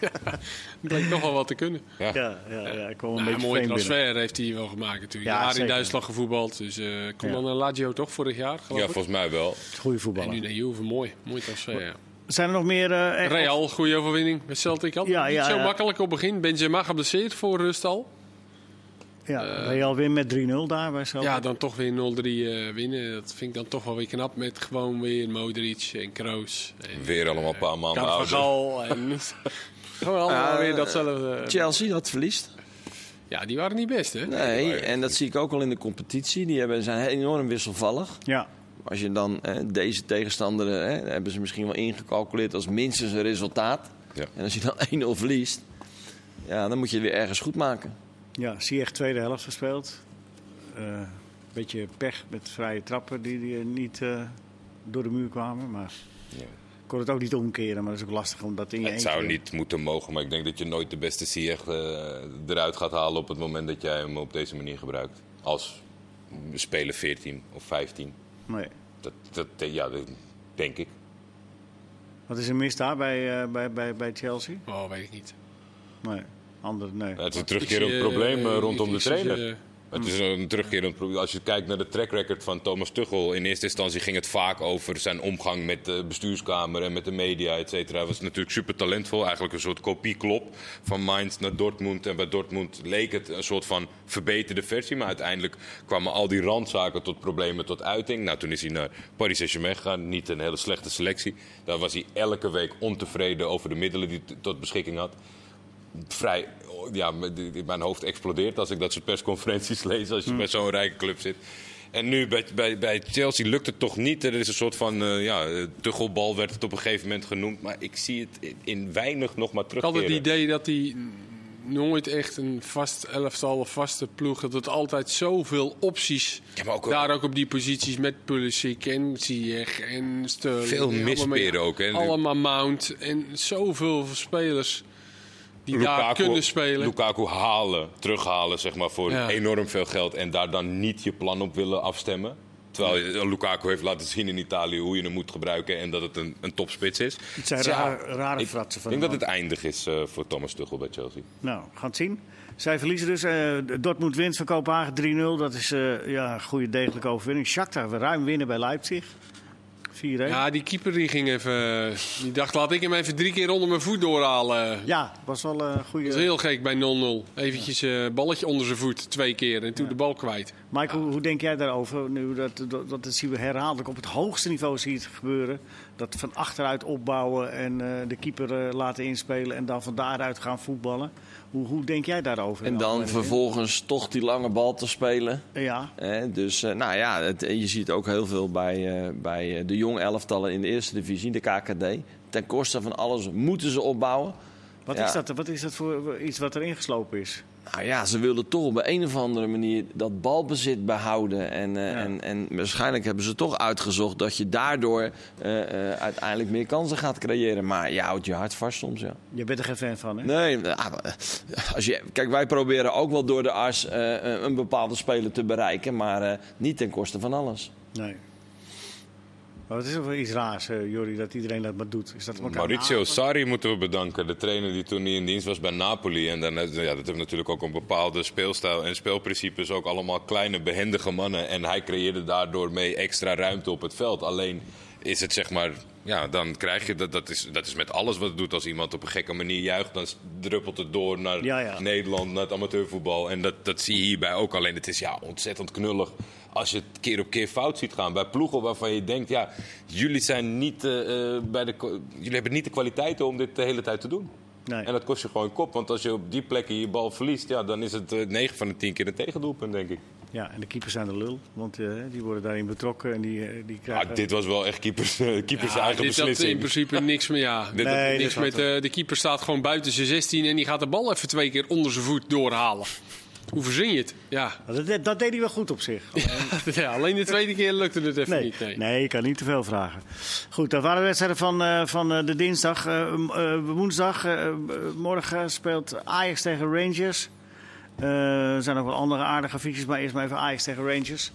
ja, bleek toch wel wat te kunnen. Ja. ja, ja, ja, ik kwam een Nou, een beetje mooie vreemd binnen. transfer heeft hij wel gemaakt natuurlijk. Ja, in. Duitsland gevoetbald. Dus eh kon Ja. dan naar Lazio toch vorig jaar, geloof Ja, volgens mij wel. Goeie En voetballer. nu naar Juve, mooi. Mooi transfer, ja. Zijn er nog meer... eh, echt- Real, goede overwinning met Celtic. Had Ja, niet ja, zo ja. makkelijk op het begin. Benzema geblesseerd voor rust al. Ja, Real win met 3-0 daar bij. Ja, dan toch weer 0-3 eh, winnen. Dat vind ik dan toch wel weer knap. Met gewoon weer Modric en Kroos. En, Weer allemaal een paar maanden ouder. Carvajal. En gewoon allemaal weer eh, datzelfde. Chelsea dat verliest. Ja, die waren niet best, hè? Nee, en dat zie ik ook al in de competitie. Die hebben, zijn enorm wisselvallig. Ja. Als je dan eh, deze tegenstander, eh, hebben ze misschien wel ingecalculeerd als minstens een resultaat. Ja. En als je dan 1-0 verliest, ja, dan moet je het weer ergens goed maken. Ja, Ziyech tweede helft gespeeld. Een beetje pech met vrije trappen die, die niet eh, door de muur kwamen. Maar Ja. kon het ook niet omkeren, maar dat is ook lastig om dat in je Het zou niet moeten mogen, maar ik denk dat je nooit de beste Ziyech eh, eruit gaat halen op het moment dat jij hem op deze manier gebruikt. Als speler 14 of 15. Nee. Dat, dat, ja, dat denk ik. Wat is er mis daar bij, eh, bij, bij, bij Chelsea? Oh, weet ik niet. Nee. Andere, nee. Het is een terugkerend zie, eh, probleem eh, rondom de trainer. ze- Het is een terugkerend probleem. Als je kijkt naar de track record van Thomas Tuchel... in eerste instantie ging het vaak over zijn omgang met de bestuurskamer... en met de media, et cetera. Hij was natuurlijk super talentvol. Eigenlijk een soort kopieklop van Mainz naar Dortmund. En bij Dortmund leek het een soort van verbeterde versie. Maar uiteindelijk kwamen al die randzaken tot problemen tot uiting. Nou, toen is hij naar Paris Saint-Germain gegaan. Niet een hele slechte selectie. Daar was hij elke week ontevreden over de middelen die hij tot beschikking had vrij. Ja, mijn hoofd explodeert als ik dat soort persconferenties lees. Als je bij zo'n rijke club zit. En nu bij, bij, bij Chelsea lukt het toch niet. Er is een soort van uh, ja, eh, Tuchelbal werd het op een gegeven moment genoemd. Maar ik zie het in- in weinig nog maar Ik had terugkeren. het idee dat hij nooit echt een vast elftal of vaste ploeg... dat het altijd zoveel opties... Ja, maar ook Daar ook op die posities met Pulisic en Ziyech en Sterling. Veel En misperen ook, hè? Allemaal Mount en zoveel spelers die daar kunnen spelen. Lukaku halen, terughalen zeg maar, voor Ja. enorm veel geld. En daar dan niet je plan op willen afstemmen. Terwijl je- Lukaku heeft laten zien in Italië hoe je hem moet gebruiken. En dat het een, een topspits is. Het zijn Dus ja, rare, fratsen van Ik denk dat het eindig is eh, voor Thomas Tuchel bij Chelsea. Nou, het zien. Zij verliezen dus. eh, Dortmund wint van Kopenhagen 3-0. Dat is eh, ja, een goede degelijke overwinning. Shakhtar we ruim winnen bij Leipzig. 4-1. Ja, Ja, die keeper die ging even... Die dacht, laat ik hem even drie keer onder mijn voet doorhalen. was wel een goede... Dat is heel gek bij 0-0. Eventjes eh balletje onder zijn voet, twee keer. En toen de bal kwijt. Mike, hoe, hoe denk jij daarover? Nu dat, dat, dat, zien we herhaaldelijk op het hoogste niveau zie je het gebeuren. Dat van achteruit opbouwen en eh, de keeper eh, laten inspelen en dan van daaruit gaan voetballen. Hoe, hoe denk jij daarover? En dan vervolgens toch die lange bal te spelen. Ja, dus eh, nou ja, het, je ziet ook heel veel bij, eh, bij eh, de jong elftallen in de eerste divisie, de KKD. Ten koste van alles moeten ze opbouwen. wat, Ja. is dat, wat is dat voor iets wat er ingeslopen is? Nou ja, ze wilden toch op een of andere manier dat balbezit behouden. En, eh, Ja. en, en waarschijnlijk hebben ze toch uitgezocht dat je daardoor eh, eh, uiteindelijk meer kansen gaat creëren. Maar je houdt je hart vast soms, ja. Je bent er geen fan van, hè? Nee, ah, als je, kijk, wij proberen ook wel door de as een bepaalde speler te bereiken. Maar niet ten koste van alles. Nee. Maar wat is voor iets raars, Jordi, dat iedereen dat maar doet? Is dat Maurizio na- Sarri moeten we bedanken. De trainer die toen niet in dienst was bij Napoli. En dan, eh, ja, dat heeft natuurlijk ook een bepaalde speelstijl en speelprincipes. Ook allemaal kleine, behendige mannen. En hij creëerde daardoor mee extra ruimte op het veld. Alleen is het zeg maar... Ja, dan krijg je dat. Dat is, dat is met alles wat het doet. Als iemand op een gekke manier juicht, dan druppelt het door naar Ja, ja. Nederland, naar het amateurvoetbal. En dat, dat zie je hierbij ook. Alleen het is ja, ontzettend knullig als je het keer op keer fout ziet gaan. Bij ploegen waarvan je denkt, ja, jullie, zijn niet, eh, eh, bij de, jullie hebben niet de kwaliteiten om dit de hele tijd te doen. Nee. En dat kost je gewoon kop. Want als je op die plekken je bal verliest, ja, dan is het eh, 9 van de 10 keer een tegendoelpunt, denk ik. Ja, en de keepers zijn de lul, want eh, die worden daarin betrokken en die, die krijgen... Ah, dit was wel echt keepers, eh, keepers Ja, eigen dit had in principe niks meer. Ja. Dit- Nee, niks met, eh, de keeper staat gewoon buiten zijn 16 en die gaat de bal even twee keer onder zijn voet doorhalen. Hoe verzin je het? Ja. dat, dat deed hij wel goed op zich. ja, alleen de tweede keer lukte het even Nee, niet. Nee. nee, ik kan niet te veel vragen. Goed, dat waren de wedstrijden van, eh, van eh, de dinsdag. Eh, woensdag, morgen speelt Ajax tegen Rangers. Er zijn ook wel andere aardige fietsjes, maar eerst maar even Ajax tegen Rangers.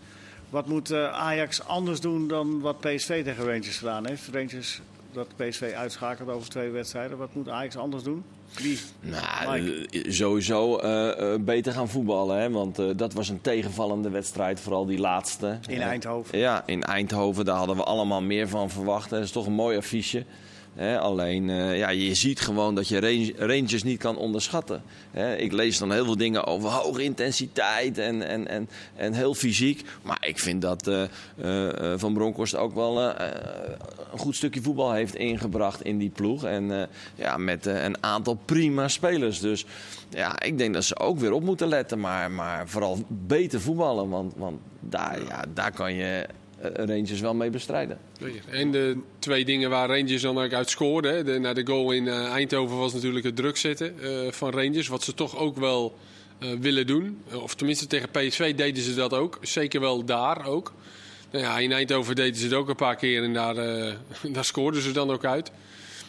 Wat moet Ajax anders doen dan wat PSV tegen Rangers gedaan heeft? Rangers dat PSV uitschakelt over twee wedstrijden. Wat moet Ajax anders doen? Wie? Nou, Mike. eh, sowieso eh, eh, beter gaan voetballen. Hè? Want dat was een tegenvallende wedstrijd, vooral die laatste. In Eindhoven. Ja, in Eindhoven. Daar hadden we allemaal meer van verwacht. Dat is toch een mooi affiche. Alleen, eh, ja, je ziet gewoon dat je Range- Rangers niet kan onderschatten. Ik lees dan heel veel dingen over hoge intensiteit en, en, en, en heel fysiek. Maar ik vind dat eh, eh, Van Bronckhorst ook wel een goed stukje voetbal heeft ingebracht in die ploeg. En ja, met een aantal prima spelers. Dus ja, ik denk dat ze ook weer op moeten letten. Maar, maar vooral beter voetballen. Want, want daar, ja, daar kan je Rangers wel mee bestrijden. En de twee dingen waar Rangers dan ook uit scoorden. hè. De, na de goal in eh, Eindhoven was natuurlijk het druk zetten eh, van Rangers. Wat ze toch ook wel eh, willen doen. Eh, of tenminste tegen PSV deden ze dat ook. Zeker wel daar ook. Nou ja, in Eindhoven deden ze het ook een paar keer en daar, eh, daar scoorden ze dan ook uit.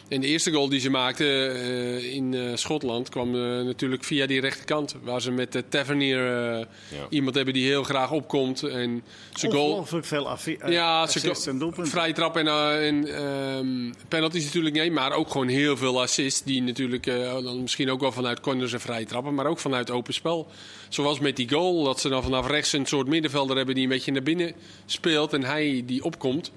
En de eerste goal die ze maakten eh, in eh, Schotland kwam eh, natuurlijk via die rechterkant. Waar ze met de Tavernier eh, iemand hebben die heel graag opkomt. En zijn goal... Ongelooflijk veel affi- Ja, ze assists en doelpunten. vrije trap en, eh, en ehm, penalties natuurlijk nee, maar ook gewoon heel veel assists. Die natuurlijk eh, dan misschien ook wel vanuit corners en vrije trappen, maar ook vanuit open spel. Zoals met die goal, dat ze dan vanaf rechts een soort middenvelder hebben die een beetje naar binnen speelt en hij die opkomt.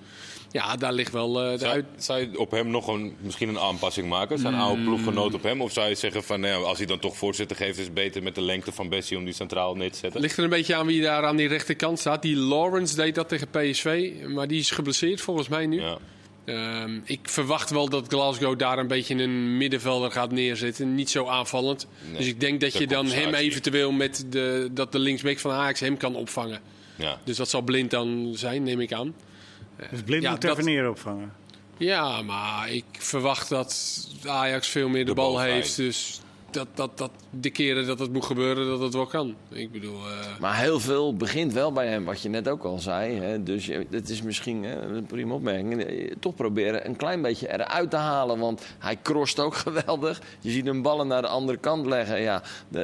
Ja, daar ligt wel eh, de Zou, uit... zou je op hem nog een, misschien een aanpassing maken? Zijn oude ploeggenoot op hem? Of zou je zeggen van nou ja, als hij dan toch voorzitter geeft, is het beter met de lengte van Bessie om die centraal neer te zetten? Ligt er een beetje aan wie daar aan die rechterkant staat. Die Lawrence deed dat tegen PSV, maar die is geblesseerd volgens mij nu. Ja. Ehm, ik verwacht wel dat Glasgow daar een beetje een middenvelder gaat neerzetten. Niet zo aanvallend. Nee, dus ik denk dat je dan hem eventueel met de, dat de linksback van Ajax hem kan opvangen. Ja. Dus dat zal blind dan zijn, neem ik aan. Dus blind Ja, moet dat- Tavernier opvangen. Ja, maar ik verwacht dat Ajax veel meer de, De bal bal heeft. Dus dat, dat, dat de keren dat het moet gebeuren, dat het wel kan. Ik bedoel... eh, Maar heel veel begint wel bij hem, wat je net ook al zei. Hè? Dus het is misschien hè, een prima opmerking. Eh, Toch proberen een klein beetje eruit te halen. Want hij crost ook geweldig. Je ziet hem ballen naar de andere kant leggen. Ja,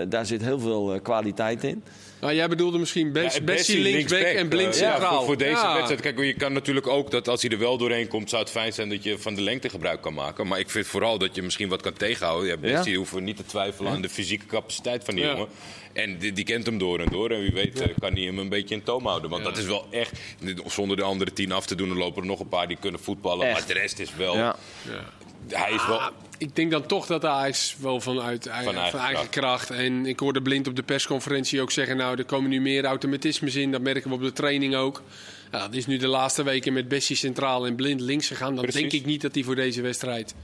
daar zit heel veel eh, kwaliteit in. Nou, jij bedoelde misschien Bes- Ja, Bessie linksback en Blind eh, ja, centraal. voor, voor deze Ja. wedstrijd. Kijk, je kan natuurlijk ook dat als hij er wel doorheen komt, zou het fijn zijn dat je van de lengte gebruik kan maken. Maar ik vind vooral dat je misschien wat kan tegenhouden. Ja, Bessie Ja. hoeven niet te twijfelen aan de fysieke capaciteit van die Ja. jongen. En die, die kent hem door en door. En wie weet eh, kan hij hem een beetje in toom houden. Want Ja. dat is wel echt, zonder de andere tien af te doen, dan lopen er nog een paar die kunnen voetballen. Echt. Maar de rest is wel, Ja. Hij is wel... Ah, ik denk dan toch dat de Ajax wel vanuit eigen, Van eigen van eigen kracht. En ik hoorde Blind op de persconferentie ook zeggen... nou, er komen nu meer automatismes in. Dat merken we op de training ook. Ja, dat is nu de laatste weken met Bessie centraal en Blind links gegaan. Dan Precies. denk ik niet dat hij voor deze wedstrijd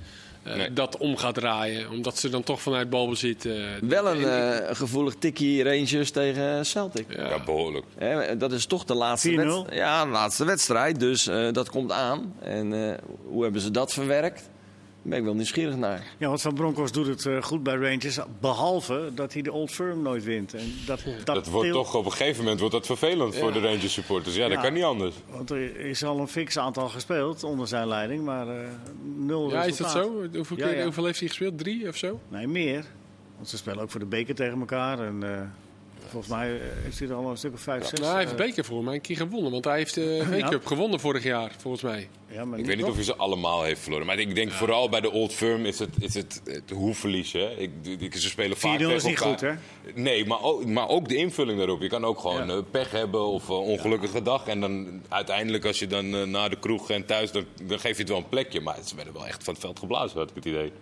eh, Nee. dat om gaat draaien. Omdat ze dan toch vanuit balbezit... eh, Wel een eh, gevoelig tikkie Rangers tegen Celtic. ja. Ja, behoorlijk. Hè, dat is toch de laatste, 4-0. wedst- ja, de laatste wedstrijd. Dus eh, dat komt aan. En eh, hoe hebben ze dat verwerkt? Ben ik wel nieuwsgierig naar. Ja, want Van Bronckhorst doet het eh, goed bij Rangers. Behalve dat hij de Old Firm nooit wint. En dat, dat, Dat wordt deel- toch op een gegeven moment wordt dat vervelend voor de Rangers supporters. Ja, dat kan niet anders. Want er is al een fix aantal gespeeld onder zijn leiding, maar eh, nul Ja, is dat zo? Hoeveel, Ja, keer- ja. hoeveel heeft hij gespeeld? Drie of zo? Nee, meer. Want ze spelen ook voor de beker tegen elkaar. En eh, volgens mij eh, heeft hij er al een stuk of vijf, zes. Nou, hij heeft eh, de beker voor mij een keer gewonnen. Want hij heeft de V Ja. Cup gewonnen vorig jaar, volgens mij. ja, maar Ik weet niet of hij ze allemaal heeft verloren. Maar ik denk vooral bij de Old Firm is het, is het, het hoeverlies. Hè? Ik, ik, ze spelen vaak 4-0 is tegen niet elkaar. goed, Nee, maar ook, maar ook de invulling daarop. Je kan ook gewoon Ja. eh, pech hebben of eh, ongelukkige dag. En dan uiteindelijk als je dan eh, na de kroeg en thuis, dan, dan geef je het wel een plekje. Maar ze werden wel echt van het veld geblazen, had ik het idee.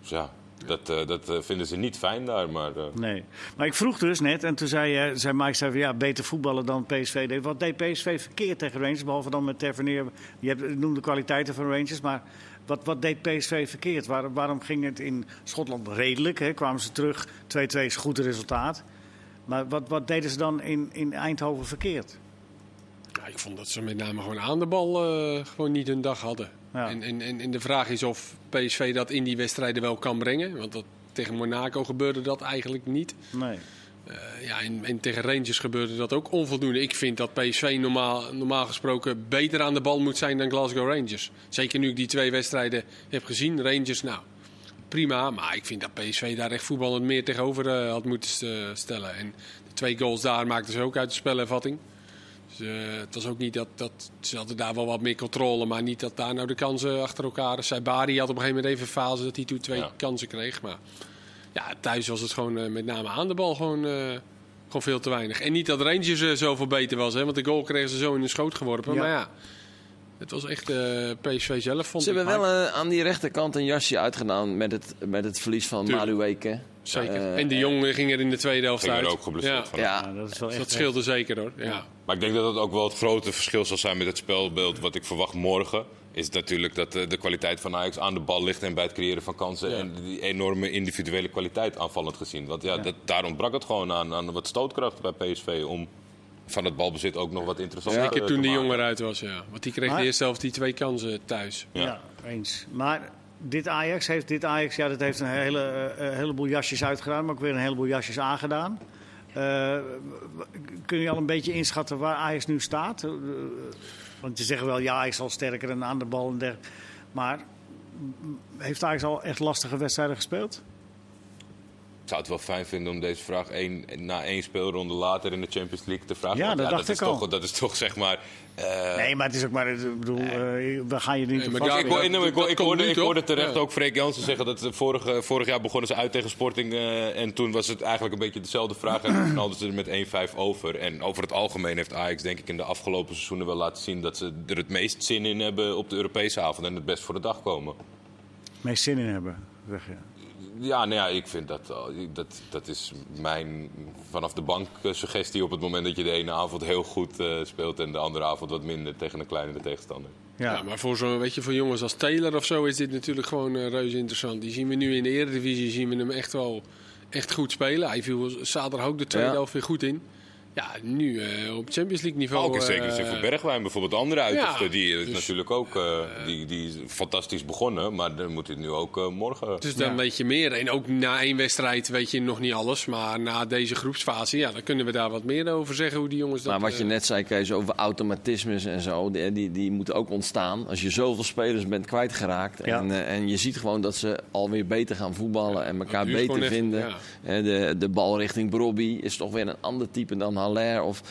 Dus ja, dat, eh, dat eh, vinden ze niet fijn daar. Maar eh, Nee. Maar ik vroeg dus net, en toen zei, zei Mike, zei, ja, beter voetballen dan PSV deed. Wat deed PSV verkeerd tegen Rangers, behalve dan met Tavernier? Je noemde de kwaliteiten van Rangers, maar wat, wat deed PSV verkeerd? Waar, waarom ging het in Schotland redelijk? Hè? Kwamen ze terug, 2-2 is een goed resultaat. Maar wat, wat deden ze dan in, in Eindhoven verkeerd? Ja, ik vond dat ze met name gewoon aan de bal eh, gewoon niet hun dag hadden. Ja. En, en, en, en de vraag is of PSV dat in die wedstrijden wel kan brengen. Want dat, tegen Monaco gebeurde dat eigenlijk niet. Nee. Eh, ja, en, en tegen Rangers gebeurde dat ook onvoldoende. Ik vind dat PSV normaal, normaal gesproken beter aan de bal moet zijn dan Glasgow Rangers. Zeker nu ik die twee wedstrijden heb gezien. Rangers, nou, prima. Maar ik vind dat PSV daar echt voetballend meer tegenover eh, had moeten stellen. En de twee goals daar maakten ze ook uit de spelervatting. Dus, eh, het was ook niet dat, dat ze hadden daar wel wat meer controle, maar niet dat daar nou de kansen achter elkaar. Saibari had op een gegeven moment even een fase dat hij toen twee Ja. kansen kreeg. Maar ja, thuis was het gewoon eh, met name aan de bal gewoon, eh, gewoon veel te weinig. En niet dat Rangers eh, zoveel beter was, hè, want de goal kregen ze zo in hun schoot geworpen. Ja. Maar ja, het was echt eh, PSV zelf. Vond Ze ik. hebben wel eh, aan die rechterkant een jasje uitgedaan met het, met het verlies van. Madueke. Zeker. Eh, en de Jong ging er in de tweede helft ging er uit. ook geblesseerd ja. van. Ja, Ja, dat is wel Dus echt... dat scheelde zeker hoor. Ja. Maar ik denk dat dat ook wel het grote verschil zal zijn met het spelbeeld wat ik verwacht morgen. Is natuurlijk dat de kwaliteit van Ajax aan de bal ligt en bij het creëren van kansen. Ja. En die enorme individuele kwaliteit aanvallend gezien. Want ja, Dat, daar ontbrak het gewoon aan, aan wat stootkracht bij PSV om van het balbezit ook nog wat interessanter Zeker eh, toen te de maken. Jong eruit was, ja. Want die kreeg Maar- eerste helft die twee kansen thuis. Ja. Ja. eens. Maar dit Ajax heeft, dit Ajax, ja, dat heeft een hele, eh, een heleboel jasjes uitgedaan, maar ook weer een heleboel jasjes aangedaan. Eh, kun je al een beetje inschatten waar Ajax nu staat? Eh, want je zegt wel, ja, Ajax al sterker en aan de bal en dergelijke. Maar mm, heeft Ajax al echt lastige wedstrijden gespeeld? Ik zou het wel fijn vinden om deze vraag één, na één speelronde later in de Champions League te vragen. Ja, dat dacht is ik al. Toch, dat is toch zeg maar... eh, nee, maar het is ook maar, ik bedoel, eh, we gaan je niet Nee, te maar ja, ik, hoor- dat- nee, maar ik, dat hoor- ik hoorde, ik hoorde terecht Ja. ook Freek Jansen zeggen dat ze vorig, vorig jaar begonnen ze uit tegen Sporting. eh, en toen was het eigenlijk een beetje dezelfde vraag. En toen knalden ze er met 1-5 over. En over het algemeen heeft Ajax denk ik in de afgelopen seizoenen wel laten zien... dat ze er het meest zin in hebben op de Europese avond. En het best voor de dag komen. meest zin in hebben. Zeg je. Ja, nou ja, ik vind dat, dat, dat is mijn vanaf de bank eh, suggestie op het moment dat je de ene avond heel goed eh, speelt en de andere avond wat minder tegen een kleinere tegenstander. Ja. Ja, maar voor zo'n, weet je, voor jongens als Taylor of zo is dit natuurlijk gewoon eh, reuze interessant. Die zien we nu in de Eredivisie, zien we hem echt wel echt goed spelen. Hij viel zaterdag ook de tweede Ja. helft weer goed in. Ja, nu eh, op Champions League niveau. Ook in eh, zekere zin voor Bergwijn bijvoorbeeld. De andere uiterste, ja, die is dus- natuurlijk ook eh, die, die is fantastisch begonnen. Maar dan moet het nu ook eh, morgen... Dus dan Ja. weet je meer. En ook na één wedstrijd weet je nog niet alles. Maar na deze groepsfase, ja, dan kunnen we daar wat meer over zeggen. Hoe die jongens dat... Maar wat je eh, net zei, Kees, over automatismes en zo, die, die, die moeten ook ontstaan. Als je zoveel spelers bent kwijtgeraakt Ja. en, eh, en je ziet gewoon dat ze alweer beter gaan voetballen en elkaar beter vinden. ja. Eh, de, de bal richting Brobby is toch weer een ander type dan Haller of,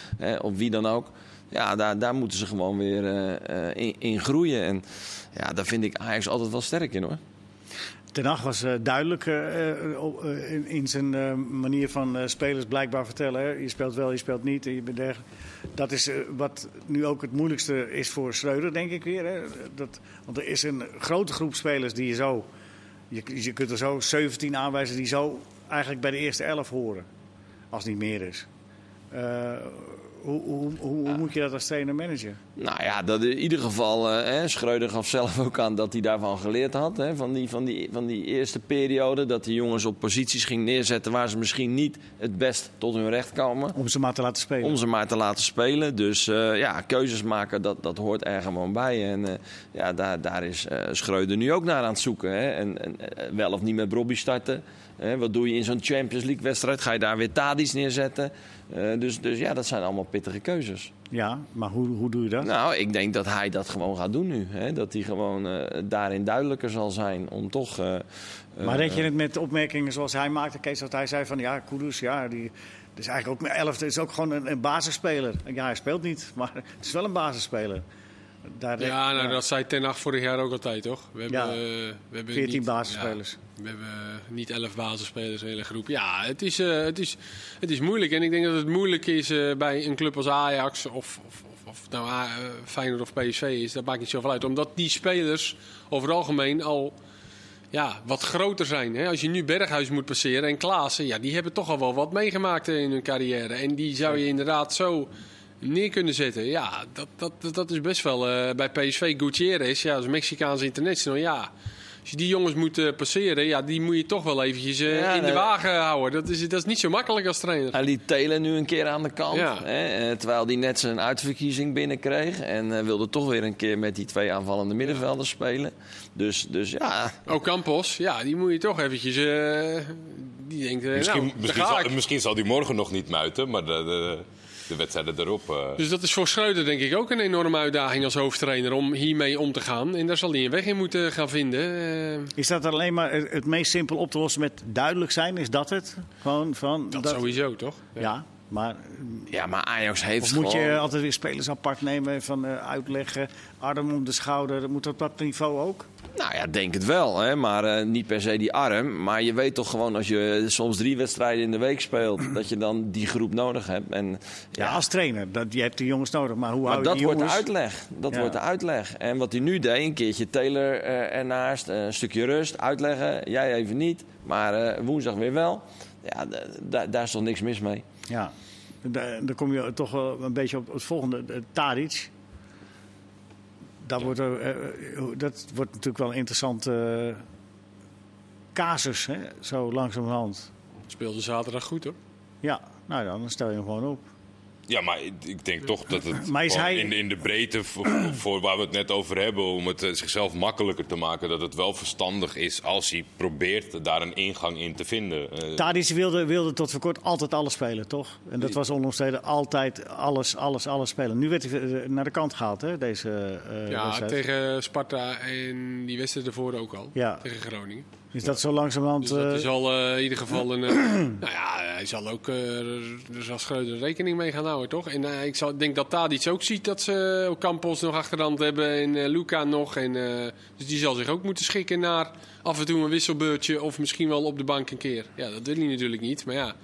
of wie dan ook. Ja, daar, daar moeten ze gewoon weer eh, eh, in, in groeien. En ja, daar vind ik Ajax altijd wel sterk in hoor. Ten Hag was eh, duidelijk in, zijn manier van spelers blijkbaar vertellen. Hè? Je speelt wel, je speelt niet. Je bent dergelijk. Dat is wat nu ook het moeilijkste is voor Schreuder, denk ik weer. Hè? Dat, want er is een grote groep spelers die je zo... Je, je kunt er zo 17 aanwijzen die zo eigenlijk bij de eerste 11 horen. Als niet meer is. Eh, hoe, hoe, hoe, hoe moet je dat als trainer managen? Nou ja, dat in ieder geval, eh, hè, Schreuder gaf zelf ook aan dat hij daarvan geleerd had. Hè, van, die, van, die, van die eerste periode. Dat die jongens op posities ging neerzetten waar ze misschien niet het best tot hun recht komen. Om ze maar te laten spelen. Om ze maar te laten spelen. Dus eh, ja, keuzes maken, dat, dat hoort er gewoon bij. En ja, daar, daar is eh, Schreuder nu ook naar aan het zoeken. Hè. En, en wel of niet met Bobby starten. Hè, wat doe je in zo'n Champions League wedstrijd? Ga je daar weer Tadic neerzetten? Eh, dus, dus ja, dat zijn allemaal pittige keuzes. Ja, maar hoe, hoe doe je dat? Nou, ik denk dat hij dat gewoon gaat doen nu. Hè? Dat hij gewoon eh, daarin duidelijker zal zijn om toch... eh, Maar red je het met opmerkingen zoals hij maakte, Kees, dat hij zei van ja, Kudus, ja, die dat is eigenlijk ook elfde, is ook gewoon een, een basisspeler. Ja, hij speelt niet, maar het is wel een basisspeler. Daar, Ja, nou, dat zei Ten Hag vorig jaar ook altijd, toch? We hebben, Ja. eh, we hebben 14 niet- basisspelers. ja, we hebben niet 11 basisspelers, een hele groep. Ja, het is, eh, het, is, het is moeilijk. En ik denk dat het moeilijk is eh, bij een club als Ajax of, of, of, of nou, eh, Feyenoord of PSV is. Dat maakt niet zoveel uit. Omdat die spelers over het algemeen al ja, wat groter zijn. Hè? Als je nu Berghuis moet passeren en Klaassen, ja, die hebben toch al wel wat meegemaakt in hun carrière. En die zou je inderdaad zo neer kunnen zetten. Ja, dat, dat, dat is best wel eh, bij PSV Gutierrez, ja, als Mexicaanse international, ja. Als je die jongens moet eh, passeren, ja, die moet je toch wel eventjes eh, Ja, in de wagen houden. Dat is, dat is niet zo makkelijk als trainer. Hij liet Telen nu een keer aan de kant. Ja. Hè? Terwijl hij net zijn uitverkiezing binnenkreeg. En eh, wilde toch weer een keer met die twee aanvallende middenvelders spelen. Dus, dus ja, Ook Campos, ja, die moet je toch eventjes... eh, die denkt, Misschien, nou, misschien, zal, ik. misschien zal die morgen nog niet muiten, maar de, de, de wedstrijden erop. eh, Dus dat is voor Schreuder denk ik ook een enorme uitdaging als hoofdtrainer om hiermee om te gaan. En daar zal hij een weg in moeten gaan vinden. Eh, Is dat alleen maar het het meest simpel op te lossen met duidelijk zijn? Is dat het? Gewoon van, dat, sowieso, toch? Ja, maar ja, maar Ajax heeft of moet gewoon... je altijd weer spelers apart nemen, van eh, uitleggen, arm om de schouder? Moet dat op dat niveau ook? Nou ja, denk het wel. Hè? Maar eh, niet per se die arm. Maar je weet toch gewoon als je soms drie wedstrijden in de week speelt... dat je dan die groep nodig hebt. En, Ja, als trainer. Dat, je hebt die jongens nodig, maar hoe Maar hou je dat die wordt de uitleg. Dat Ja. wordt de uitleg. En wat hij nu deed, een keertje Taylor eh, ernaast, een stukje rust, uitleggen. Jij even niet, maar woensdag weer wel. Ja, daar is toch niks mis mee. Ja, Da- dan kom je toch wel een beetje op het volgende. de Tadic. Dat, wordt, er, eh, eh, dat wordt natuurlijk wel een interessante eh, casus, hè? zo langzamerhand. Speelde zaterdag goed hoor. Ja, nou dan stel je hem gewoon op. Ja, maar ik- denk toch dat het Maar is gewoon hij- in, in de breedte voor, voor waar we het net over hebben, om het eh, zichzelf makkelijker te maken, dat het wel verstandig is als hij probeert daar een ingang in te vinden. Eh, Tadic wilde, wilde tot voor kort altijd alles spelen, toch? En dat was onomstreden altijd alles, alles, alles spelen. Nu werd hij eh, naar de kant gehaald, hè, deze eh Ja, wedstrijd. tegen Sparta en die wedstrijd ervoor ook al. Ja. Tegen Groningen. Is dat zo langzamerhand... Dus dat eh, is al eh, in ieder geval een. eh, nou ja, hij zal ook. eh, er zal Schreuder rekening mee gaan houden, toch? En eh, ik zal, denk dat Tadic ook ziet dat ze Campos nog achterhand hebben en eh, Luca nog. En, eh, dus die zal zich ook moeten schikken naar af en toe een wisselbeurtje of misschien wel op de bank een keer. Ja, dat wil hij natuurlijk niet. Maar ja,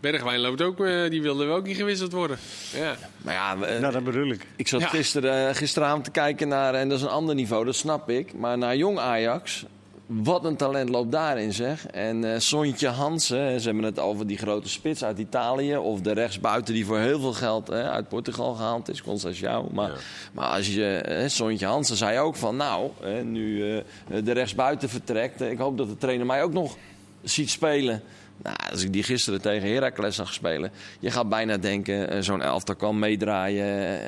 Bergwijn loopt ook. eh, die wilde ook niet gewisseld worden. Ja. Maar ja, nou, dat bedoel ik. ik zat Ja. gisteren, eh, gisteravond te kijken naar, en dat is een ander niveau, dat snap ik. Maar naar jong Ajax, wat een talent loopt daarin zeg. En eh Sontje Hansen, ze hebben het over die grote spits uit Italië. Of de rechtsbuiten die voor heel veel geld uit Portugal gehaald is, Constantiao. Maar, Ja. maar als je, eh, Sontje Hansen zei ook van, nou, nu eh, de rechtsbuiten vertrekt. eh, ik hoop dat de trainer mij ook nog ziet spelen. Nou, als ik die gisteren tegen Heracles zag spelen, je gaat bijna denken, zo'n elftal kan meedraaien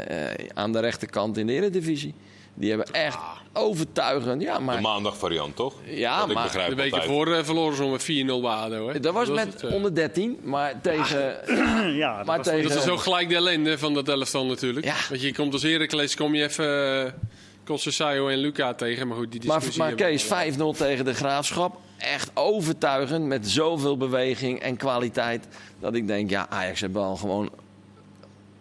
aan de rechterkant in de Eredivisie. Die hebben echt overtuigend, ja, de maar maandag variant, toch? Ja, Dat ik maar begrijp De week altijd. ervoor eh, verloren ze met 4-0 bij ADO. Hè? dat was met het, eh. onder 13, maar tegen, ja, dat maar was- tegen Dat is ook gelijk de ellende van dat elftal natuurlijk. Ja. Want je komt als Heracles, kom je even uh, Sayo en Luca tegen. Maar goed, die maar, discussie maar hebben Kees, al. 5-0 tegen de Graafschap. Echt overtuigend, met zoveel beweging en kwaliteit. Dat ik denk, ja, Ajax heeft wel gewoon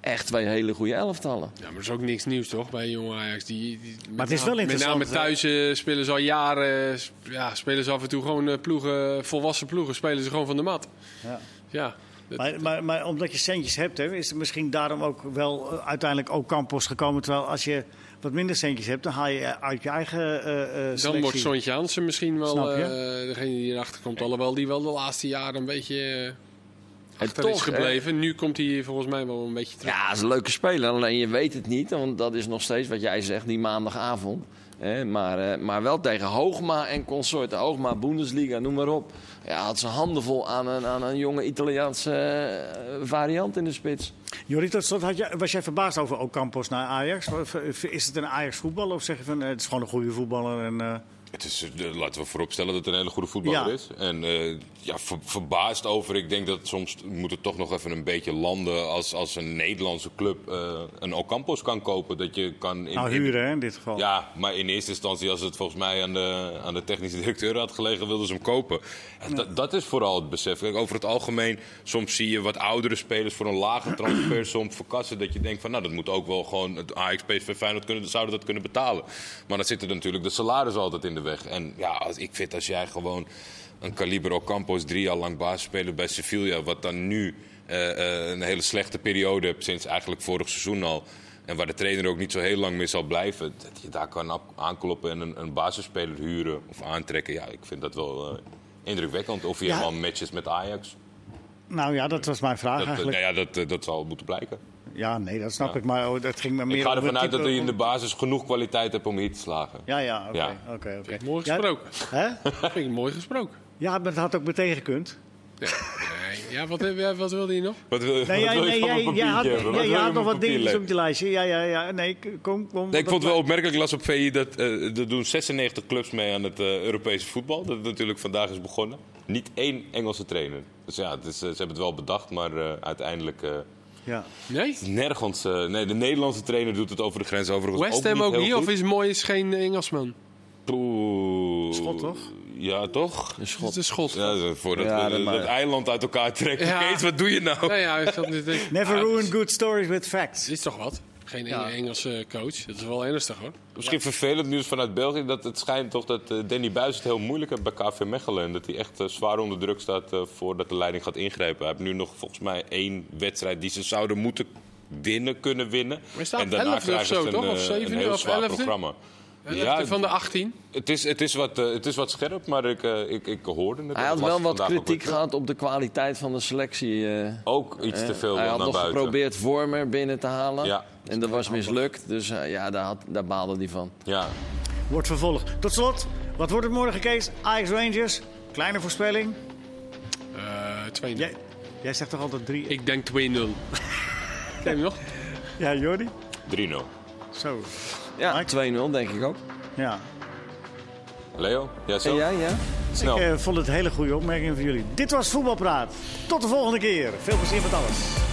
echt twee hele goede elftallen. Ja, maar dat is ook niks nieuws toch bij jonge Ajax. Die, Maar het is wel interessant, Met name thuis eh, spelen ze al jaren. eh, ja, spelen ze af en toe gewoon eh, ploegen, volwassen ploegen. Spelen ze gewoon van de mat. Ja. Ja, dat- Maar, maar, maar omdat je centjes hebt, hè, is het misschien daarom ook wel uiteindelijk ook Campos gekomen. Terwijl als je wat minder centjes hebt, dan haal je uit je eigen eh eh dan wordt Sontje Hansen misschien wel eh, degene die erachter komt. Alhoewel die wel de laatste jaren een beetje is toch, hè, gebleven. Nu komt hij volgens mij wel een beetje terug. Ja, dat is een leuke speler. Alleen je weet het niet, want dat is nog steeds wat jij zegt, die maandagavond. Hè, maar, eh, maar wel tegen Hoogma en consorten. Hoogma, Bundesliga, noem maar op. Ja, had ze handen vol aan een, aan een jonge Italiaanse eh, variant in de spits. Jorrit, tot slot, had je, was jij verbaasd over ook Campos naar Ajax? Is het een Ajax voetballer of zeg je van eh, het is gewoon een goede voetballer? En, eh, Het is, eh, laten we vooropstellen dat het een hele goede voetballer Ja. is. En eh, ja, ver- verbaasd over. Ik denk dat soms moet het toch nog even een beetje landen als, als een Nederlandse club eh, een Ocampos kan kopen. Dat je kan in, nou, huren hè, in dit geval. Ja, maar in eerste instantie, als het volgens mij aan de, aan de technische directeur had gelegen, wilden ze hem kopen. Ja, dat, dat is vooral het besef. Kijk, over het algemeen, soms zie je wat oudere spelers voor een lage transfersom verkassen. Dat je denkt van, nou, dat moet ook wel gewoon het Ajax, PSV, Feyenoord kunnen, zouden dat kunnen betalen. Maar dan zitten natuurlijk de salaris altijd in de weg. En ja, als, ik vind als jij gewoon een Caliber Ocampos drie jaar lang basisspeler bij Sevilla, wat dan nu eh, eh, een hele slechte periode hebt sinds eigenlijk vorig seizoen al. En waar de trainer ook niet zo heel lang mee zal blijven. Dat je daar kan aankloppen en een, een basisspeler huren of aantrekken. Ja, ik vind dat wel eh, indrukwekkend. Of hij Ja. helemaal matches met Ajax. Nou ja, dat was mijn vraag Dat, eigenlijk. nou ja, dat, dat zal moeten blijken. Ja, nee, dat snap Ja. ik. Maar oh, dat ging me meer Ik ga ervan uit dat hij in de basis genoeg kwaliteit heeft om hier te slagen. Ja, ja, oké. Ja. oké, oké. Mooi Ja, gesproken. Hè? Vind ik mooi gesproken. Ja, maar dat had ook meteen gekund. Ja, nee. ja wat, ja, wat wilde je nog? Wat wil, Nee, wil je nee, van jij, had, je had nog wat dingetjes op je lijstje. Ja, ja, ja. Nee, kom, kom. Nee, ik Dat vond het wel opmerkelijk. Ik las op VI dat eh, er doen 96 clubs mee aan het eh, Europese voetbal. Dat het natuurlijk vandaag is begonnen. Niet één Engelse trainer. Dus ja, het is, eh, ze hebben het wel bedacht, maar eh, uiteindelijk eh, Ja. Nee? nergens. eh, nee, de Nederlandse trainer doet het over de grens overigens West Ham ook niet? Of is Moyes geen Engelsman? Oeh. Schot, toch? Ja, toch? Een schot. is een schot. Ja, voordat Ja, we dat dat, maar- eiland uit elkaar trekken. Ja. Kees, wat doe je nou? Nou ja, ik Never ah, ruin good stories with facts. is- is toch wat? Geen Ja. Engelse coach. Dat is wel ernstig hoor. Misschien vervelend nieuws vanuit België. Dat het schijnt toch dat eh, Danny Buis het heel moeilijk heeft bij KV Mechelen. En dat hij echt eh, zwaar onder druk staat eh, voordat de leiding gaat ingrijpen. Hij heeft nu nog volgens mij één wedstrijd die ze zouden moeten winnen, kunnen winnen. hij staat en daarna krijgen zo, ze een, toch? Of eh, zevende een heel of zwaar programma. Ja, van de 18. het is, het, is wat, eh, het is wat scherp, maar ik, eh, ik, ik hoorde het. Hij had wel wat kritiek gehad op de kwaliteit van de selectie. eh. Ook iets te veel Hij had naar nog buiten. geprobeerd Vormer binnen te halen. Ja. En dat was mislukt. Dus ja, daar, had, daar baalde hij van. Ja. Wordt vervolgd. Tot slot, wat wordt het morgen, Kees? Ajax Rangers. Kleine voorspelling. Eh 2-0. Jij, jij zegt toch altijd drie? Ik denk 2-0. Ken je nog? Ja, Jordi? 3-0. Zo. Ja, Mike? 2-0 denk ik ook. Ja. Leo? Ja, zo? En jij, ja? Snel. Ik eh, vond het een hele goede opmerking van jullie. Dit was Voetbalpraat. Tot de volgende keer. Veel plezier met alles.